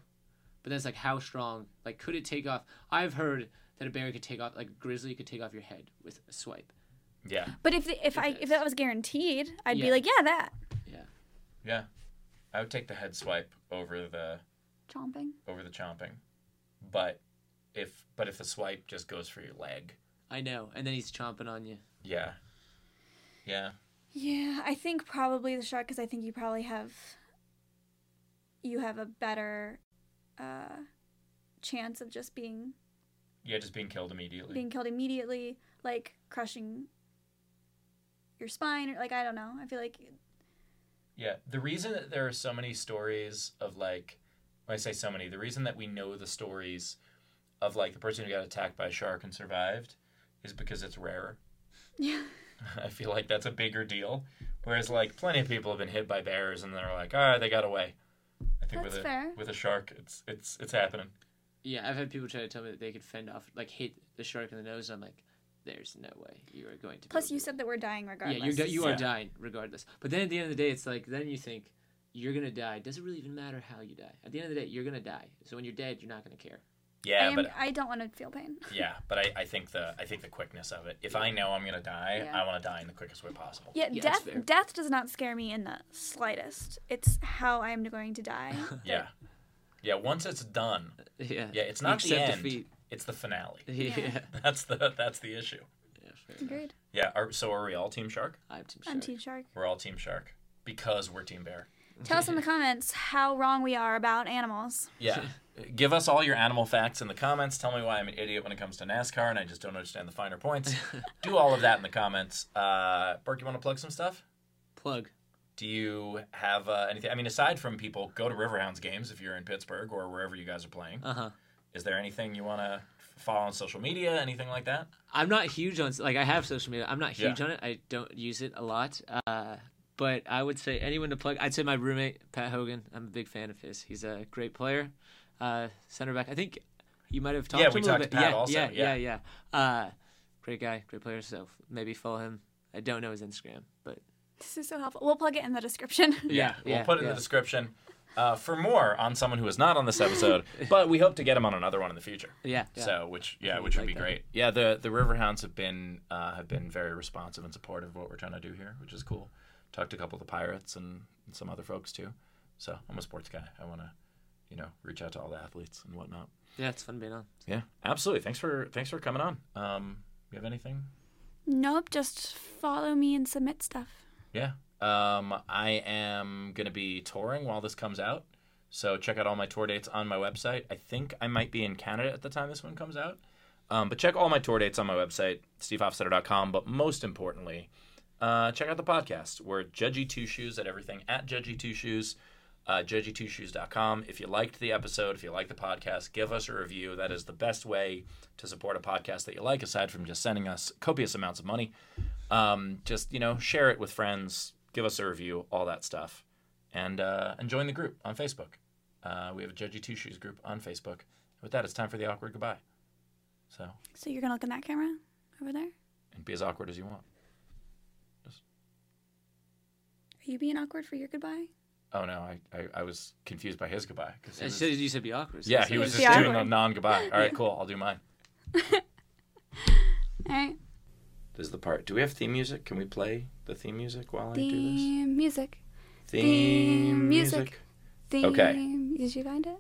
But that's like how strong. Like, could it take off? I've heard that a bear could take off, like a grizzly could take off your head with a swipe. Yeah. But if the, if I if that was guaranteed, I'd Yeah. be like, yeah, that Yeah. Yeah. I would take the head swipe over the chomping. over the chomping, but if but if the swipe just goes for your leg, I know. And then he's chomping on you. yeah, yeah, Yeah, I think probably the shark because I think you probably have you have a better uh, chance of just being yeah, just being killed immediately. being killed immediately, like crushing your spine or like I don't know. I feel like Yeah, the reason that there are so many stories of like, when I say so many, the reason that we know the stories of like the person who got attacked by a shark and survived is because it's rarer. (laughs) yeah, (laughs) I feel like that's a bigger deal. Whereas like plenty of people have been hit by bears and they're like, all right, they got away. I think That's with a fair. with a shark, it's it's it's happening. Yeah, I've had people try to tell me that they could fend off, like hit the shark in the nose. And I'm like, there's no way you are going to. Plus, able to you said that we're dying regardless. Yeah, you're di- you are Yeah. dying regardless. But then at the end of the day, it's like then you think you're gonna die. Does it really even matter how you die? At the end of the day, you're gonna die. So when you're dead, you're not gonna care. I, Yeah, am, but I don't want to feel pain. (laughs) yeah, but I, I think the I think the quickness of it. If I know I'm gonna die, Yeah. I want to die in the quickest way possible. Yeah, Yeah, death death does not scare me in the slightest. It's how I am going to die. (laughs) Yeah. Yeah, once it's done, (laughs) Yeah. yeah, it's You not the accept end. defeat. It's the finale. Yeah. Yeah. That's the that's the issue. Yeah, fair. Agreed. Yeah. Are, so are we all Team Shark? I'm Team I'm Shark. Team Shark. We're all Team Shark because we're Team Bear. Tell us in the comments how wrong we are about animals. Yeah. Give us all your animal facts in the comments. Tell me why I'm an idiot when it comes to NASCAR and I just don't understand the finer points. (laughs) Do all of that in the comments. Uh, Burke, you want to plug some stuff? Plug. Do you have uh, anything? I mean, aside from people, go to Riverhounds games if you're in Pittsburgh or wherever you guys are playing. Uh huh. Is there anything you want to follow on social media? Anything like that? I'm not huge on like I have social media. I'm not huge Yeah. on it. I don't use it a lot. Uh, but I would say anyone to plug. I'd say my roommate Pat Hogan. I'm a big fan of his. He's a great player, uh, center back. I think you might have talked Yeah, to we him a little talked to bit. Pat yeah, also, yeah, yeah. yeah, yeah. Uh, great guy, great player. So maybe follow him. I don't know his Instagram, but This is so helpful. We'll plug it in the description. (laughs) yeah, we'll yeah, put it in the description. Uh, for more on someone who is not on this episode, (laughs) but we hope to get him on another one in the future. Yeah, yeah. So, which yeah, Yeah, which would like be that. great. Yeah, the the Riverhounds have been uh, have been very responsive and supportive of what we're trying to do here, which is cool. Talked to a couple of the pirates and, and some other folks too. So I'm a sports guy. I want to, you know, reach out to all the athletes and whatnot. yeah, it's fun being on. Yeah, absolutely. Thanks for thanks for coming on. Um, you have anything? Nope, just follow me and submit stuff. Yeah. Um, I am going to be touring while this comes out. So check out all my tour dates on my website. I think I might be in Canada at the time this one comes out. Um, but check all my tour dates on my website, stevehofstetter.com. But most importantly, uh, check out the podcast. We're Judgy Two Shoes at everything at Judgy Two Shoes, uh, judgy2shoes.com. If you liked the episode, if you like the podcast, give us a review. That is the best way to support a podcast that you like, aside from just sending us copious amounts of money um, just you know share it with friends give us a review all that stuff and uh, and join the group on facebook uh, we have a judgy two shoes group on facebook with that it's time for the awkward goodbye so So you're gonna look in that camera over there? and be as awkward as you want Just. Are you being awkward for your goodbye? Oh no i i, I was confused by his goodbye because I said you said be awkward. so yeah he was just I doing a would. non-goodbye all right cool i'll do mine (laughs) All right. this is the part do we have theme music can we play the theme music while i do this Theme music. theme Theme music. music Theme. Okay. Did you find it?